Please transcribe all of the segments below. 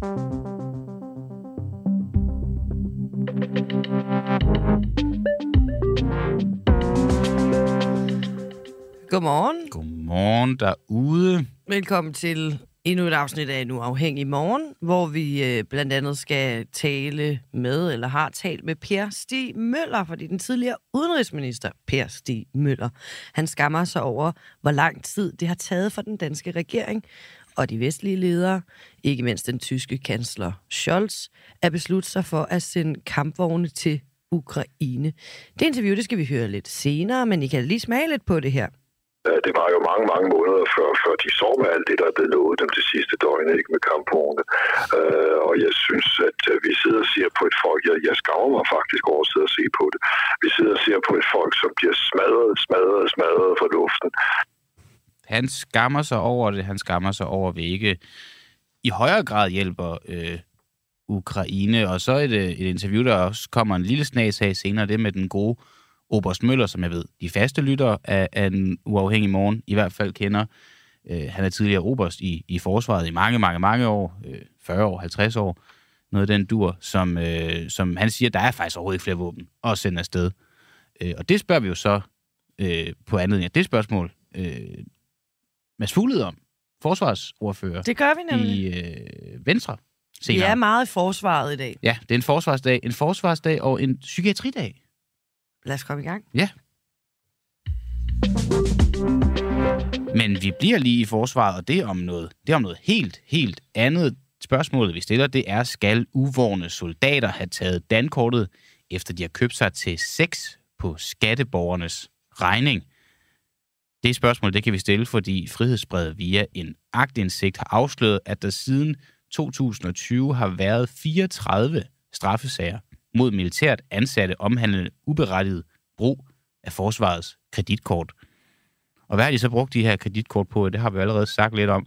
Godmorgen. Godmorgen derude. Velkommen til endnu et afsnit af Nu Afhængig Morgen, hvor vi øh, blandt andet skal tale med, eller har talt med Per Stig Møller, fordi den tidligere udenrigsminister Per Stig Møller, han skammer sig over, hvor lang tid det har taget for den danske regering og de vestlige ledere, ikke mindst den tyske kansler Scholz, at beslutte sig for at sende kampvogne til Ukraine. Det interview, det skal vi høre lidt senere, men I kan lige smage lidt på det her. Det var jo mange, mange måneder før, før de så med alt det, der er blevet lovet dem de sidste døgn, ikke med kampvogne. Øh, og jeg synes, at øh, vi sidder og ser på et folk, jeg, jeg skammer mig faktisk over at sidde og se på det. Vi sidder og ser på et folk, som bliver smadret, smadret, smadret fra luften. Han skammer sig over det. Han skammer sig over, at vi ikke i højere grad hjælper øh, Ukraine. Og så et, et interview, der også kommer en lille snas af senere, det med den gode Oberst Møller, som jeg ved, de faste lyttere af, af en uafhængig morgen i hvert fald kender. Øh, han er tidligere oberst i, i forsvaret i mange, mange, mange år, øh, 40 år, 50 år, noget af den dur, som, øh, som han siger, der er faktisk overhovedet ikke flere våben at sende afsted. Øh, og det spørger vi jo så øh, på andet end det spørgsmål øh, Mads Fugled om, forsvarsordfører Det gør vi nemlig. i øh, Venstre. Vi Senere. er meget i forsvaret i dag. Ja, det er en forsvarsdag, en forsvarsdag og en psykiatridag. Lad os komme i gang. Ja. Men vi bliver lige i forsvaret, og det er om noget, det er om noget helt, helt andet. Spørgsmålet, vi stiller, det er, skal uvårne soldater have taget dankortet, efter de har købt sig til sex på skatteborgernes regning? Det spørgsmål, det kan vi stille, fordi Frihedsbrevet via en agtindsigt har afsløret, at der siden 2020 har været 34 straffesager mod militært ansatte omhandlende uberettiget brug af forsvarets kreditkort. Og hvad har de så brugt de her kreditkort på? Det har vi allerede sagt lidt om.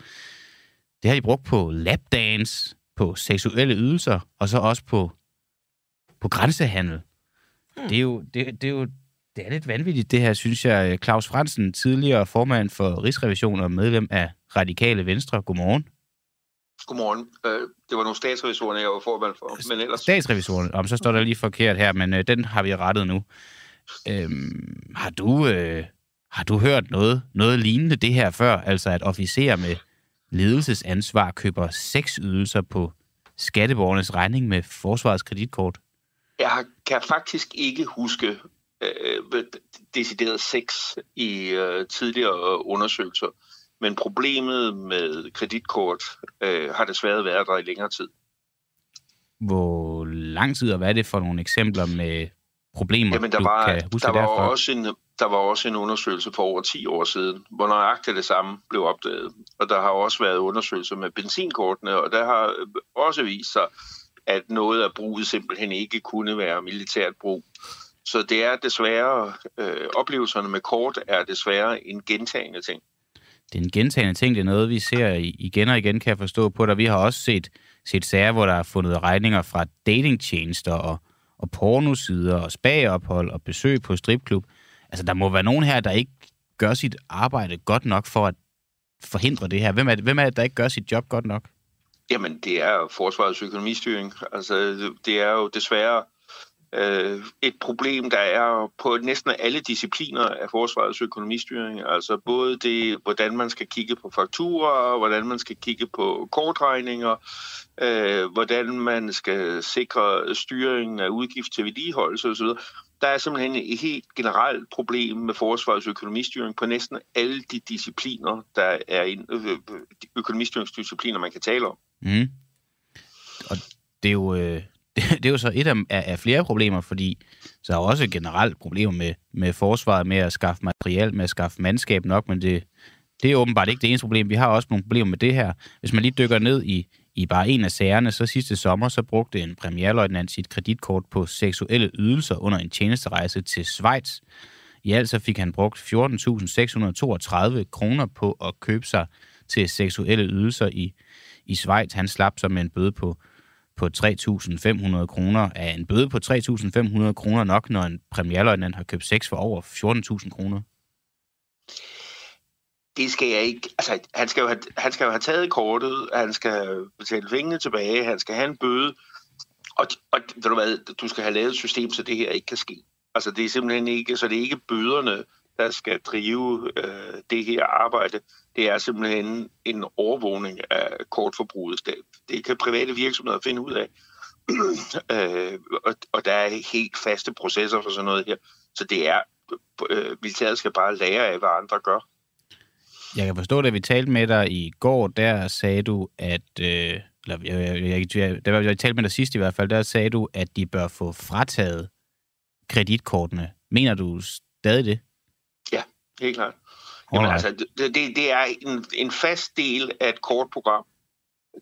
Det har de brugt på lapdance, på seksuelle ydelser, og så også på, på grænsehandel. Hmm. Det, er jo, det, det er jo det er lidt vanvittigt, det her, synes jeg. Claus Fransen, tidligere formand for Rigsrevision og medlem af Radikale Venstre. Godmorgen. Godmorgen. Øh, det var nogle statsrevisorer, jeg var formand for, men ellers... Statsrevisoren, om så står der lige forkert her, men øh, den har vi rettet nu. Øhm, har du øh, har du hørt noget, noget lignende det her før? Altså at officerer med ledelsesansvar køber seks ydelser på skatteborgernes regning med forsvarets kreditkort? Jeg kan faktisk ikke huske øh, decideret sex i øh, tidligere undersøgelser, men problemet med kreditkort øh, har desværre været der i længere tid. Hvor lang tid, og hvad er det for nogle eksempler med problemer, Jamen, der du var, kan huske der var derfra? også en, der var også en undersøgelse for over 10 år siden, hvor nøjagtigt det samme blev opdaget. Og der har også været undersøgelser med benzinkortene, og der har også vist sig, at noget af bruget simpelthen ikke kunne være militært brug. Så det er desværre, øh, oplevelserne med kort er desværre en gentagende ting. Det er en gentagende ting, det er noget, vi ser igen og igen, kan jeg forstå på dig. Vi har også set, set sager, hvor der er fundet regninger fra datingtjenester og, og pornosider og spagophold og besøg på stripklub. Altså, der må være nogen her, der ikke gør sit arbejde godt nok for at forhindre det her. Hvem er det, hvem er det der ikke gør sit job godt nok? Jamen, det er jo forsvarets økonomistyring. Altså, det er jo desværre øh, et problem, der er på næsten alle discipliner af forsvarets økonomistyring. Altså både det, hvordan man skal kigge på fakturer, hvordan man skal kigge på kortregninger, øh, hvordan man skal sikre styringen af udgift til vedligeholdelse osv. Der er simpelthen et helt generelt problem med forsvarets økonomistyring på næsten alle de discipliner, der er en, ø- øh, øh, økonomistyringsdiscipliner, man kan tale om. Mm. Og det er jo, øh, det, det er jo så et af, af, flere problemer, fordi så er også generelt problemer med, med forsvaret, med at skaffe materiel, med at skaffe mandskab nok, men det, det er åbenbart ikke det eneste problem. Vi har også nogle problemer med det her. Hvis man lige dykker ned i, i bare en af sagerne, så sidste sommer, så brugte en premierløjtnant sit kreditkort på seksuelle ydelser under en tjenesterejse til Schweiz. I alt så fik han brugt 14.632 kroner på at købe sig til seksuelle ydelser i, i Schweiz. Han slap så med en bøde på, på 3.500 kroner. Er en bøde på 3.500 kroner nok, når en premierløjtnant har købt sex for over 14.000 kroner? det skal jeg ikke... Altså, han skal, jo have, han skal jo have taget kortet, han skal betale pengene tilbage, han skal have en bøde, og, og ved du hvad, du skal have lavet et system, så det her ikke kan ske. Altså, det er simpelthen ikke... Så det er ikke bøderne, der skal drive øh, det her arbejde. Det er simpelthen en overvågning af kortforbruget. Det, det kan private virksomheder finde ud af. øh, og, og der er helt faste processer for sådan noget her. Så det er... Øh, militæret skal bare lære af, hvad andre gør. Jeg kan forstå, at vi talte med dig i går, der sagde du, at... Øh, eller jeg, jeg, jeg, der, jeg talte med dig sidst i hvert fald, der sagde du, at de bør få frataget kreditkortene. Mener du stadig det? Ja, helt klart. Jamen, altså, det, det er en, en fast del af et kortprogram.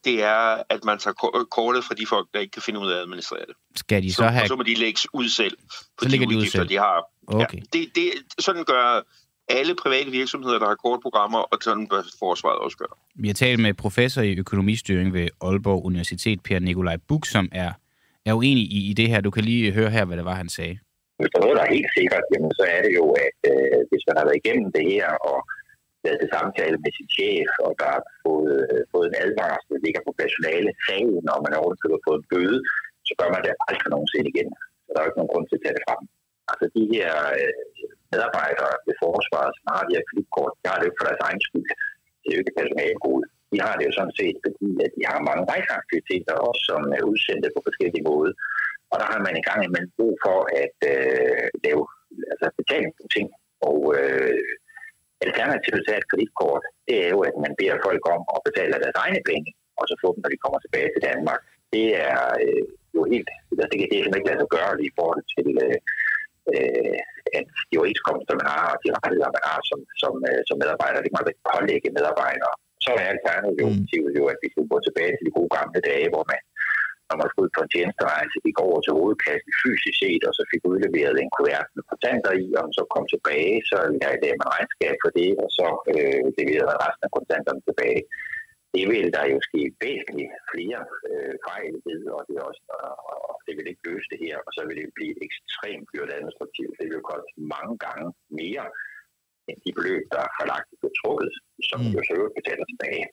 Det er, at man tager kortet fra de folk, der ikke kan finde ud af at administrere det. Skal de så, så have... Og så må de lægges ud selv på så de udgifter, de, ud selv. de har. Okay. Ja, det, det, sådan gør alle private virksomheder, der har kortprogrammer, og sådan bør forsvaret også gøre. Vi har talt med professor i økonomistyring ved Aalborg Universitet, Per Nikolaj Buk, som er, er uenig i, i det her. Du kan lige høre her, hvad det var, han sagde. Hvis der er noget, der er helt sikkert, jamen, så er det jo, at øh, hvis man har været igennem det her og været til samtale med sin chef, og der har fået, øh, fået en advarsel, der ligger på personale sagen, og man har har fået en bøde, så gør man det aldrig nogensinde igen. Så der er jo ikke nogen grund til at tage det frem. Altså de her øh, medarbejdere ved forsvaret, som har de her klippekort, de har det jo for deres egen skyld. Det er jo ikke personalegode. De har det jo sådan set, fordi at de har mange rejseaktiviteter også, som er udsendte på forskellige måder. Og der har man i gang med brug for at øh, lave altså betaling på ting. Og øh, alternativet til et kreditkort, det er jo, at man beder folk om at betale deres egne penge, og så få dem, når de kommer tilbage til Danmark. Det er øh, jo helt, altså, det, det er ikke lade sig gøre i forhold til øh, øh, at de overenskomster, man har, og de rettigheder, man har som, som, øh, som medarbejder, det kan man ikke pålægge medarbejdere. Så er alternativet jo, at vi skal gå tilbage til de gode gamle dage, hvor man når man skulle ud på en tjenesterejse, gik over til hovedkassen fysisk set, og så fik udleveret en kuvert med kontanter i, og så kom tilbage, så jeg i dag med regnskab for det, og så øh, leverede resten af kontanterne tilbage. Det vil der jo ske væsentligt flere øh, fejl ved, og det, er også, og, og det vil ikke løse det her, og så vil det blive ekstremt dyrt administrativt. Det vil koste mange gange mere end de beløb, der er forlagt på trukket, som mm. jo så betaler tilbage.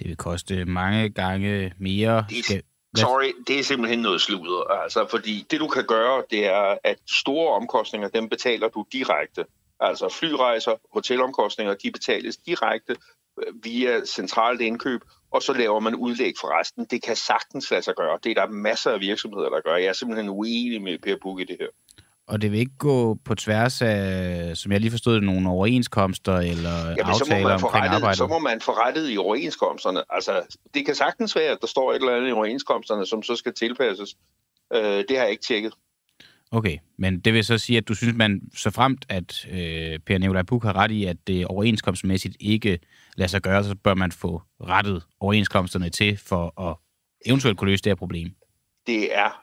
Det vil koste mange gange mere. Det, sorry, det er simpelthen noget sludder. Altså, fordi det, du kan gøre, det er, at store omkostninger, dem betaler du direkte. Altså flyrejser, hotelomkostninger, de betales direkte øh, via centralt indkøb, og så laver man udlæg for resten. Det kan sagtens lade sig gøre. Det er der masser af virksomheder, der gør. Jeg er simpelthen uenig med Per Buk i det her og det vil ikke gå på tværs af, som jeg lige forstod nogle overenskomster eller Jamen, aftaler så omkring arbejde? Så må man få rettet i overenskomsterne. Altså, det kan sagtens være, at der står et eller andet i overenskomsterne, som så skal tilpasses. Øh, det har jeg ikke tjekket. Okay, men det vil så sige, at du synes, man så fremt, at øh, Per Nikolaj Buk har ret i, at det overenskomstmæssigt ikke lader sig gøre, så bør man få rettet overenskomsterne til for at eventuelt kunne løse det her problem. Det er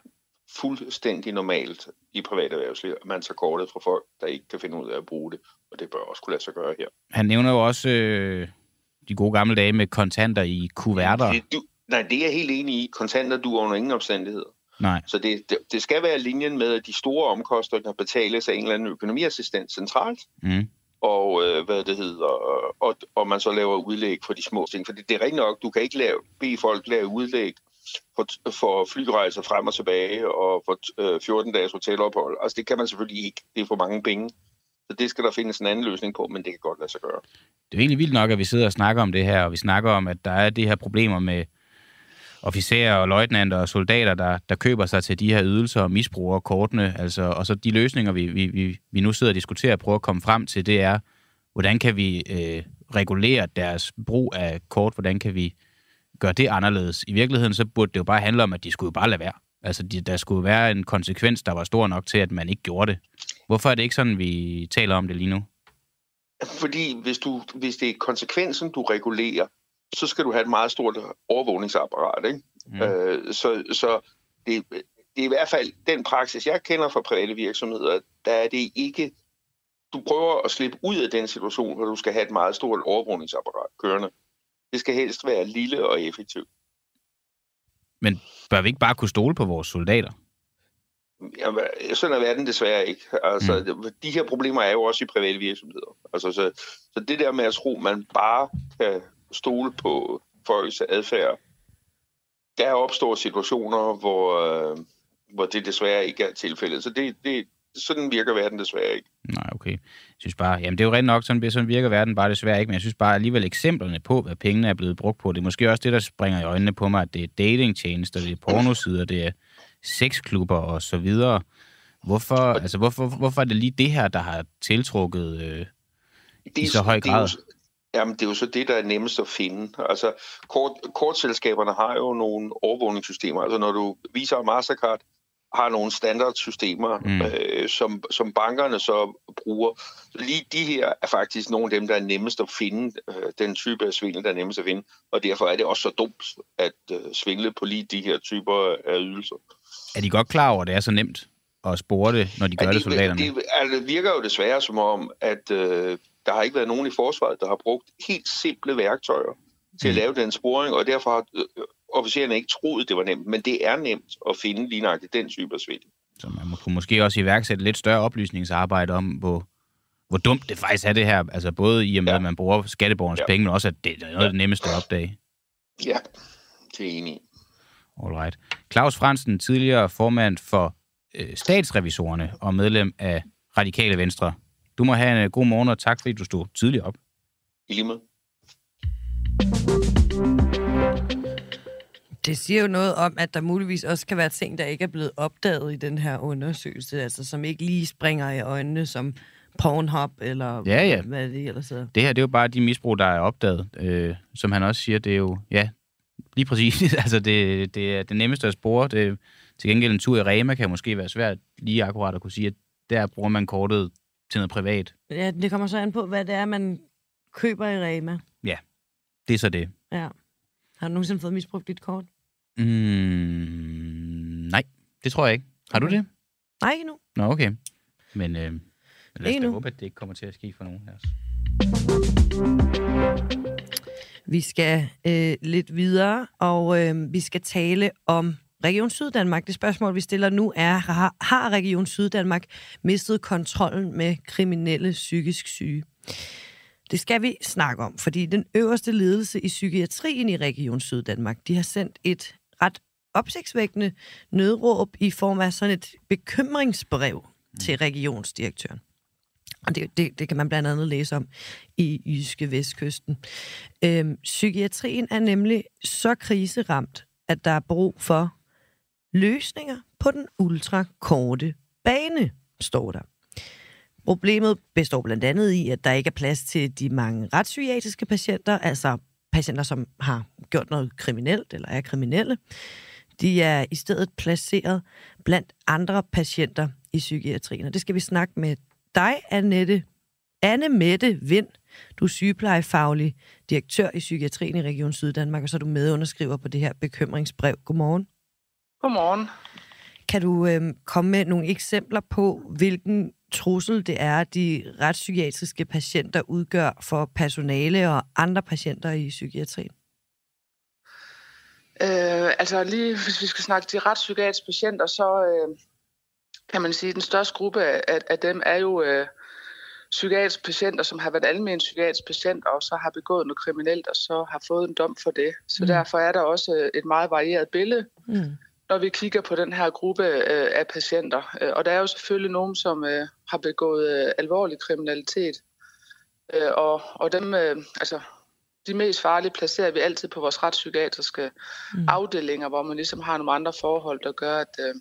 fuldstændig normalt i privat erhvervsliv, at man tager kortet fra folk, der ikke kan finde ud af at bruge det, og det bør også kunne lade sig gøre her. Han nævner jo også øh, de gode gamle dage med kontanter i kuverter. Det, du, nej, det er jeg helt enig i. Kontanter du under ingen omstændigheder. Nej. Så det, det, det skal være linjen med, at de store omkostninger betales af en eller anden økonomiassistent centralt, mm. og øh, hvad det hedder, og, og man så laver udlæg for de små ting. For det, det er rigtigt nok, du kan ikke lave, bede folk lave udlæg for, for flyrejser frem og tilbage og for øh, 14 dages hotelophold. Altså det kan man selvfølgelig ikke. Det er for mange penge. Så det skal der findes en anden løsning på, men det kan godt lade sig gøre. Det er egentlig vildt nok, at vi sidder og snakker om det her, og vi snakker om, at der er de her problemer med officerer og løjtnanter og soldater, der, der køber sig til de her ydelser og misbruger kortene. Altså, og så de løsninger, vi, vi, vi, vi nu sidder og diskuterer og prøver at komme frem til, det er, hvordan kan vi øh, regulere deres brug af kort? Hvordan kan vi gøre det anderledes. I virkeligheden så burde det jo bare handle om, at de skulle bare lade være. Altså, de, der skulle være en konsekvens, der var stor nok til, at man ikke gjorde det. Hvorfor er det ikke sådan, vi taler om det lige nu? Fordi hvis, du, hvis det er konsekvensen, du regulerer, så skal du have et meget stort overvågningsapparat. Ikke? Mm. Øh, så så det, det er i hvert fald den praksis, jeg kender fra private virksomheder, der er det ikke... Du prøver at slippe ud af den situation, hvor du skal have et meget stort overvågningsapparat kørende. Det skal helst være lille og effektivt. Men bør vi ikke bare kunne stole på vores soldater? Jamen, sådan er verden desværre ikke. Altså, mm. De her problemer er jo også i private virksomheder. Altså, så, så det der med at tro, man bare kan stole på folks adfærd, der opstår situationer, hvor, øh, hvor det desværre ikke er tilfældet. Så det, det, sådan virker verden desværre ikke. Nej, okay. Jeg synes bare, jamen det er jo rent nok, sådan, sådan virker verden bare desværre ikke, men jeg synes bare alligevel eksemplerne på, hvad pengene er blevet brugt på, det er måske også det, der springer i øjnene på mig, at det er datingtjenester, det er pornosider, det er sexklubber og så videre. Hvorfor, altså, hvorfor, hvorfor er det lige det her, der har tiltrukket øh, det er, i så høj grad? Det er jo, jamen, det er jo så det, der er nemmest at finde. Altså, kort, kortselskaberne har jo nogle overvågningssystemer. Altså, når du viser Mastercard, har nogle standardsystemer, mm. øh, som, som bankerne så bruger. Så lige de her er faktisk nogle af dem, der er nemmest at finde, øh, den type af svindel, der er nemmest at finde, og derfor er det også så dumt at øh, svindle på lige de her typer af ydelser. Er de godt klar over, at det er så nemt at spore det, når de gør ja, det, det soldaterne? Det, altså, det virker jo desværre som om, at øh, der har ikke været nogen i forsvaret, der har brugt helt simple værktøjer til mm. at lave den sporing, og derfor har øh, officererne ikke troet, det var nemt, men det er nemt at finde lige nøjagtigt den type af svindel. Så man kunne måske også iværksætte lidt større oplysningsarbejde om, hvor, hvor dumt det faktisk er det her. Altså både i og med, ja. at man bruger skatteborgernes ja. penge, men også at det er noget af det nemmeste at opdage. Ja, det er enig Alright. Claus Fransen, tidligere formand for øh, statsrevisorerne og medlem af Radikale Venstre. Du må have en øh, god morgen, og tak fordi du stod tidligt op. I lige måde. Det siger jo noget om, at der muligvis også kan være ting, der ikke er blevet opdaget i den her undersøgelse, altså som ikke lige springer i øjnene, som Pornhub, eller ja, ja. hvad det ellers hedder. Det her, det er jo bare de misbrug, der er opdaget. Øh, som han også siger, det er jo, ja, lige præcis, altså det, det er det nemmeste at spore. Det, til gengæld en tur i Rema kan måske være svært lige akkurat at kunne sige, at der bruger man kortet til noget privat. Ja, det kommer så an på, hvad det er, man køber i Rema. Ja, det er så det. Ja. Har du nogensinde fået misbrugt dit kort? Mm, nej, det tror jeg ikke. Har okay. du det? Nej, ikke nu. Nå, okay. Men øh, lad os da håbe, at det ikke kommer til at ske for nogen af os. Vi skal øh, lidt videre, og øh, vi skal tale om Region Syddanmark. Det spørgsmål, vi stiller nu er, har, har Region Syddanmark mistet kontrollen med kriminelle psykisk syge? Det skal vi snakke om, fordi den øverste ledelse i psykiatrien i Region Syddanmark, de har sendt et opsigtsvækkende nødråb i form af sådan et bekymringsbrev mm. til regionsdirektøren. Og det, det, det kan man blandt andet læse om i Jyske Vestkysten. Øhm, psykiatrien er nemlig så kriseramt, at der er brug for løsninger på den ultrakorte bane, står der. Problemet består blandt andet i, at der ikke er plads til de mange retspsykiatriske patienter, altså patienter, som har gjort noget kriminelt eller er kriminelle. De er i stedet placeret blandt andre patienter i psykiatrien. Og det skal vi snakke med dig, Annette. Anne Mette Vind. Du er sygeplejefaglig direktør i psykiatrien i Region Syddanmark, og så er du medunderskriver på det her bekymringsbrev. Godmorgen. Godmorgen. Kan du øh, komme med nogle eksempler på, hvilken trussel det er, de retspsykiatriske patienter udgør for personale og andre patienter i psykiatrien? Øh, altså lige hvis vi skal snakke de retspsykiatriske patienter, så øh, kan man sige, at den største gruppe af, af dem er jo øh, psykiatriske patienter, som har været almindelige psykiatriske patienter, og så har begået noget kriminelt, og så har fået en dom for det. Så mm. derfor er der også et meget varieret billede. Mm når vi kigger på den her gruppe øh, af patienter. Øh, og der er jo selvfølgelig nogen, som øh, har begået øh, alvorlig kriminalitet. Øh, og, og dem, øh, altså, de mest farlige placerer vi altid på vores retspsykiatriske mm. afdelinger, hvor man ligesom har nogle andre forhold, der gør, at, øh,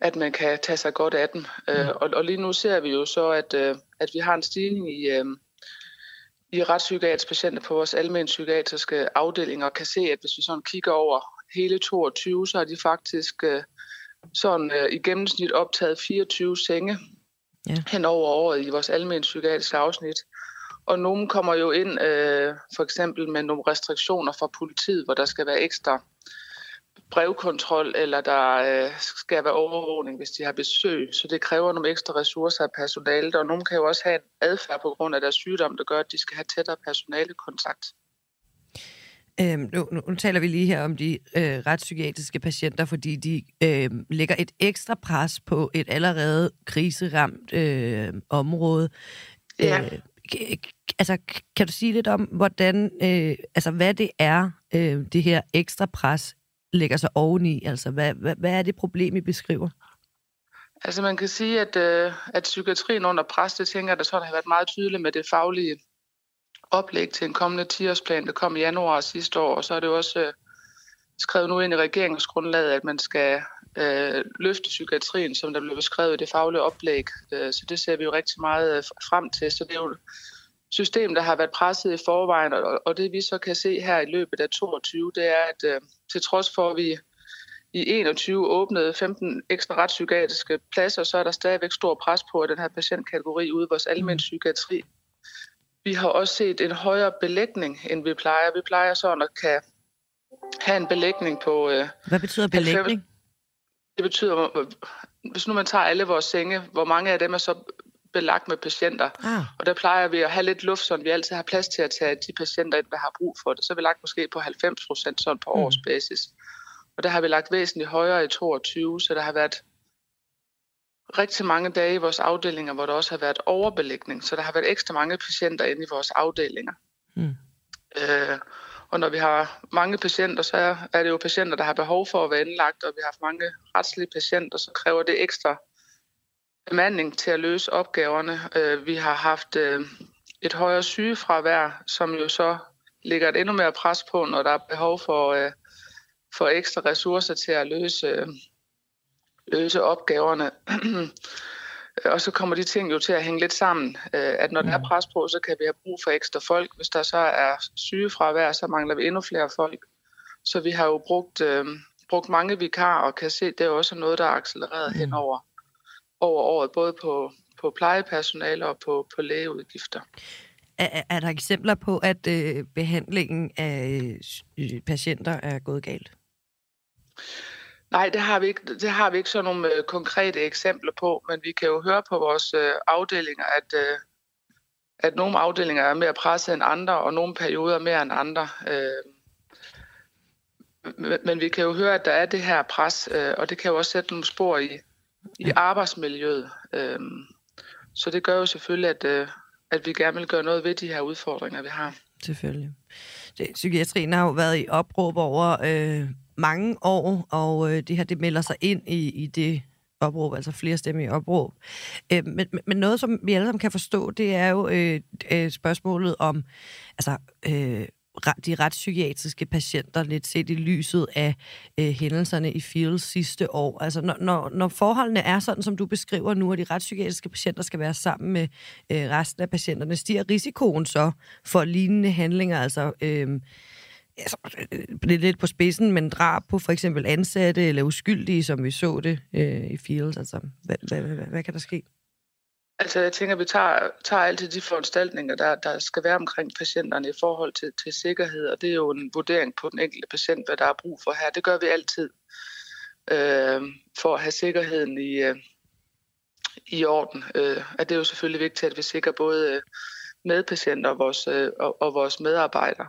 at man kan tage sig godt af dem. Øh, mm. Øh, og, og lige nu ser vi jo så, at, øh, at vi har en stigning i... Øh, i retspsykiatriske patienter på vores almindelige psykiatriske afdelinger og kan se, at hvis vi sådan kigger over hele 22, så har de faktisk øh, sådan øh, i gennemsnit optaget 24 senge ja. hen over året i vores almindelige psykiatriske afsnit. Og nogen kommer jo ind øh, for eksempel med nogle restriktioner fra politiet, hvor der skal være ekstra brevkontrol, eller der øh, skal være overvågning, hvis de har besøg. Så det kræver nogle ekstra ressourcer af personalet, og nogen kan jo også have en adfærd på grund af deres sygdom, der gør, at de skal have tættere personalekontakt. Øhm, nu, nu, nu taler vi lige her om de øh, retspsykiatriske patienter, fordi de øh, lægger et ekstra pres på et allerede kriseramt øh, område. Ja. Øh, altså, kan du sige lidt om, hvordan, øh, altså, hvad det er, øh, det her ekstra pres lægger sig oveni? Altså, hvad, hvad, hvad er det problem, I beskriver? Altså man kan sige, at, øh, at psykiatrien under pres, det tænker jeg, der sådan har været meget tydeligt med det faglige oplæg til en kommende 10-årsplan, der kom i januar sidste år, og så er det også øh, skrevet nu ind i regeringsgrundlaget, at man skal øh, løfte psykiatrien, som der blev beskrevet i det faglige oplæg. Øh, så det ser vi jo rigtig meget øh, frem til. Så det er jo et system, der har været presset i forvejen, og, og det vi så kan se her i løbet af 22, det er, at øh, til trods for, at vi i 21 åbnede 15 ekstra retspsykiatriske pladser, så er der stadigvæk stor pres på den her patientkategori ude i vores almindelige psykiatri. Vi har også set en højere belægning, end vi plejer. Vi plejer sådan at kan have en belægning på... Øh, Hvad betyder belægning? Det betyder, hvis nu man tager alle vores senge, hvor mange af dem er så belagt med patienter. Ah. Og der plejer vi at have lidt luft, så vi altid har plads til at tage de patienter ind, der har brug for det. Så er vi lagt måske på 90 procent sådan på Mm. årsbasis. Og der har vi lagt væsentligt højere i 22, så der har været rigtig mange dage i vores afdelinger, hvor der også har været overbelægning. Så der har været ekstra mange patienter inde i vores afdelinger. Mm. Øh, og når vi har mange patienter, så er- det jo patienter, der har behov for at være indlagt, og vi har haft mange retslige patienter, så kræver det ekstra bemanding til at løse opgaverne. Øh, vi har haft øh, et højere sygefravær, som jo så ligger et endnu mere pres på, når der er behov for, øh, for ekstra ressourcer til at løse, løse opgaverne. Og så kommer de ting jo til at hænge lidt sammen. Øh, At når der er pres på, så kan vi have brug for ekstra folk. Hvis der så er sygefravær, så mangler vi endnu flere folk. Så vi har jo brugt, øh, brugt mange vikarer, og kan se, at det er også noget, der er accelereret hen over, over året, både på, på plejepersonale og på, på lægeudgifter. Er, er- er der eksempler på, at øh, behandlingen af øh, patienter er gået galt? Nej, det har vi ikke, det har vi ikke sådan nogle øh, konkrete eksempler på, men vi kan jo høre på vores øh, afdelinger, at, øh, at nogle afdelinger er mere presset end andre, og nogle perioder mere end andre. Øh, men, men vi kan jo høre, at der er det her pres, øh, og det kan jo også sætte nogle spor i, i arbejdsmiljøet. Øh, så det gør jo selvfølgelig, at, øh, at vi gerne vil gøre noget ved de her udfordringer, vi har. Selvfølgelig. Det, psykiatrien har jo været i opråb over øh, mange år, og øh, det her det melder sig ind i, i det opråb, altså flere stemmer i opråb. Øh, men, men- noget, som vi alle sammen kan forstå, det er jo øh, øh, spørgsmålet om altså, øh, de retspsykiatriske patienter, lidt set i lyset af øh, hændelserne i Fields sidste år. Altså, når, når, når forholdene er sådan, som du beskriver nu, at de retspsykiatriske patienter skal være sammen med øh, resten af patienterne, stiger risikoen så for lignende handlinger, altså... Øh, altså, øh, det er lidt på spidsen, men drab på for eksempel ansatte eller uskyldige, som vi så det øh, i Fields. Altså, hvad, hvad, hvad, hvad kan der ske? Altså, jeg tænker, at vi tager, tager altid de foranstaltninger, der, der skal være omkring patienterne i forhold til, til sikkerhed, og det er jo en vurdering på den enkelte patient, hvad der er brug for her. Det gør vi altid øh, for at have sikkerheden i, øh, i orden. Øh, at det er jo selvfølgelig vigtigt, at vi sikrer både øh, medpatienter og vores, øh, og, og vores medarbejdere.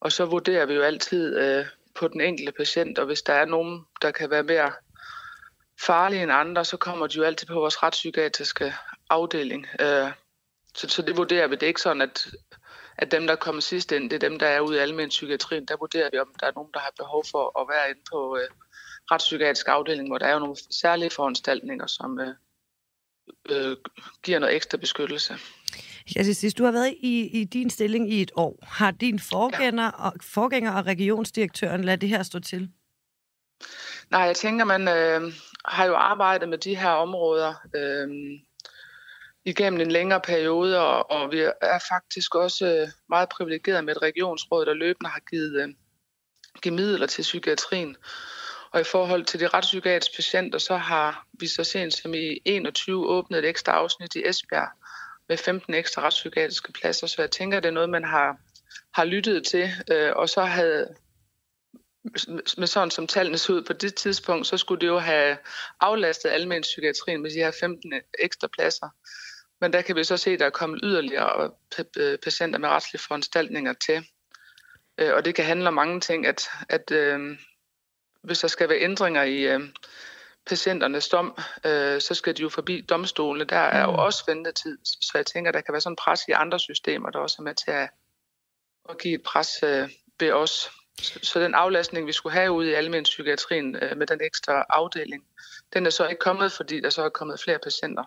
Og så vurderer vi jo altid øh, på den enkelte patient, og hvis der er nogen, der kan være mere farlige end andre, så kommer de jo altid på vores retspsykiatriske afdeling. Øh, Så, så det vurderer vi. Det er ikke sådan, at, at dem, der kommer sidst ind, det er dem, der er ude i almen psykiatrien. Der vurderer vi, om der er nogen, der har behov for at være inde på øh, retspsykiatrisk afdeling, hvor der er jo nogle særlige foranstaltninger, som øh, øh, giver noget ekstra beskyttelse. Jeg sidst, du har været i, i din stilling i et år. Har din forgænger, ja. og, forgænger og regionsdirektøren ladet det her stå til? Nej, jeg tænker, man øh, har jo arbejdet med de her områder øh, igennem en længere periode, og, og vi er faktisk også øh, meget privilegeret med et regionsråd, der løbende har givet, øh, givet midler til psykiatrien. Og i forhold til de retspsykiatriske patienter, så har vi så sent som i 21 åbnet et ekstra afsnit i Esbjerg med 15 ekstra retspsykiatriske pladser. Så jeg tænker, det er noget, man har, har lyttet til. Øh, og så havde med sådan som tallene så ud på det tidspunkt, så skulle det jo have aflastet almen psykiatrien med de her 15 ekstra pladser. Men der kan vi så se, at der er kommet yderligere øh, øh, patienter med retslige foranstaltninger til. Øh, og det kan handle om mange ting, at, at øh, hvis der skal være ændringer i øh, patienternes dom, øh, så skal de jo forbi domstolene. Der er jo Mm. også ventetid, så jeg tænker, der kan være sådan pres i andre systemer, der også er med til at, at give et pres øh, ved os. Så, så den aflastning, vi skulle have ude i almen psykiatrien øh, med den ekstra afdeling, den er så ikke kommet, fordi der så er kommet flere patienter.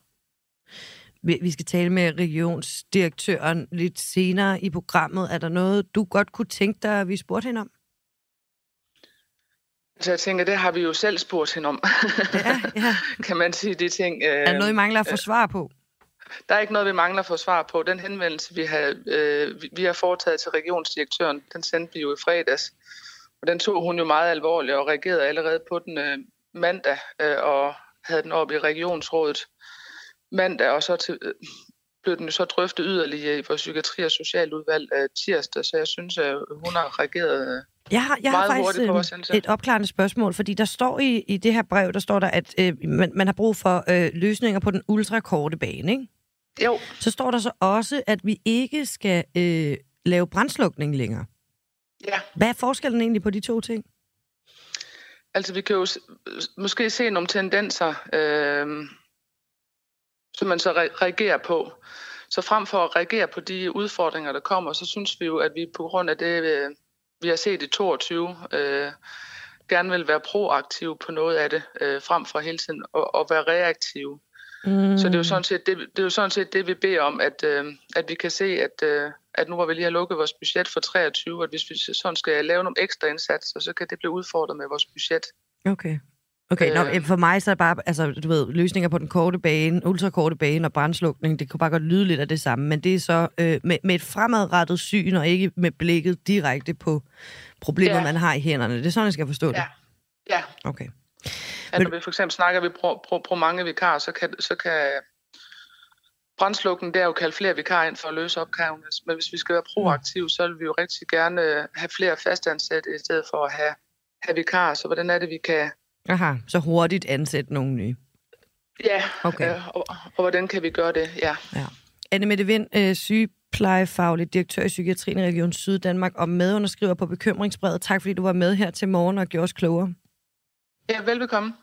Vi skal tale med regionsdirektøren lidt senere i programmet. Er der noget, du godt kunne tænke dig, at vi spurgte hende om? Så jeg tænker, det har vi jo selv spurgt hende om, Ja, ja. kan man sige de ting. Øh, Er der noget, I mangler at få svar på? Der er ikke noget, vi mangler at få svar på. Den henvendelse, vi har, øh, vi- har foretaget til regionsdirektøren, den sendte vi jo i fredags. Og den tog hun jo meget alvorligt og reagerede allerede på den øh, mandag øh, og havde den op i regionsrådet mandag, og så til, øh, blev den så drøftet yderligere i vores psykiatri- og socialudvalg øh, tirsdag, så jeg synes, at hun har reageret øh, Jeg har, jeg har meget faktisk på vores øh, et opklarende spørgsmål, fordi der står i, i det her brev, der står der, at øh, man, man har brug for øh, løsninger på den ultrakorte bane, ikke? Jo, Så står der så også, at vi ikke skal øh, lave brandslukning længere. ja. Hvad er forskellen egentlig på de to ting? Altså, vi kan jo måske se nogle tendenser, øh, som man så re- reagerer på. Så frem for at reagere på de udfordringer, der kommer, så synes vi jo, at vi på grund af det, øh, vi har set i 22, øh, gerne vil være proaktive på noget af det, øh, frem for hele tiden at, at være reaktive. Mm. Så det er jo sådan set det, det, er jo sådan set det vi beder om, at, øh, at vi kan se, at, øh, at nu hvor vi lige har lukket vores budget for 23, at hvis vi sådan skal lave nogle ekstra indsatser, så kan det blive udfordret med vores budget. Okay. Okay, øh... Nå, for mig så er det bare, altså, du ved, løsninger på den korte bane, ultrakorte bane og brandslukning, det kunne bare godt lyde lidt af det samme, men det er så øh, med, med et fremadrettet syn, og ikke med blikket direkte på problemet, Ja. man har i hænderne. Det er sådan, jeg skal forstå det. Ja. Ja, Okay. at når vi for eksempel snakker, at vi bruger, mange vikarer, så kan, så kan brandslukning, det er jo kaldt flere vikarer ind for at løse opgaven. Men hvis vi skal være proaktive, så vil vi jo rigtig gerne have flere fastansatte, i stedet for at have, have vikarer. Så hvordan er det, vi kan... Aha, så hurtigt ansætte nogle nye. Ja, Okay. øh, og, og hvordan kan vi gøre det? Ja. Ja. Anne Mette Vind, øh, sygeplejefaglig direktør i Psykiatrien i Region Syddanmark og medunderskriver på bekymringsbrevet. Tak fordi du var med her til morgen og gjorde os klogere. ja, velbekomme.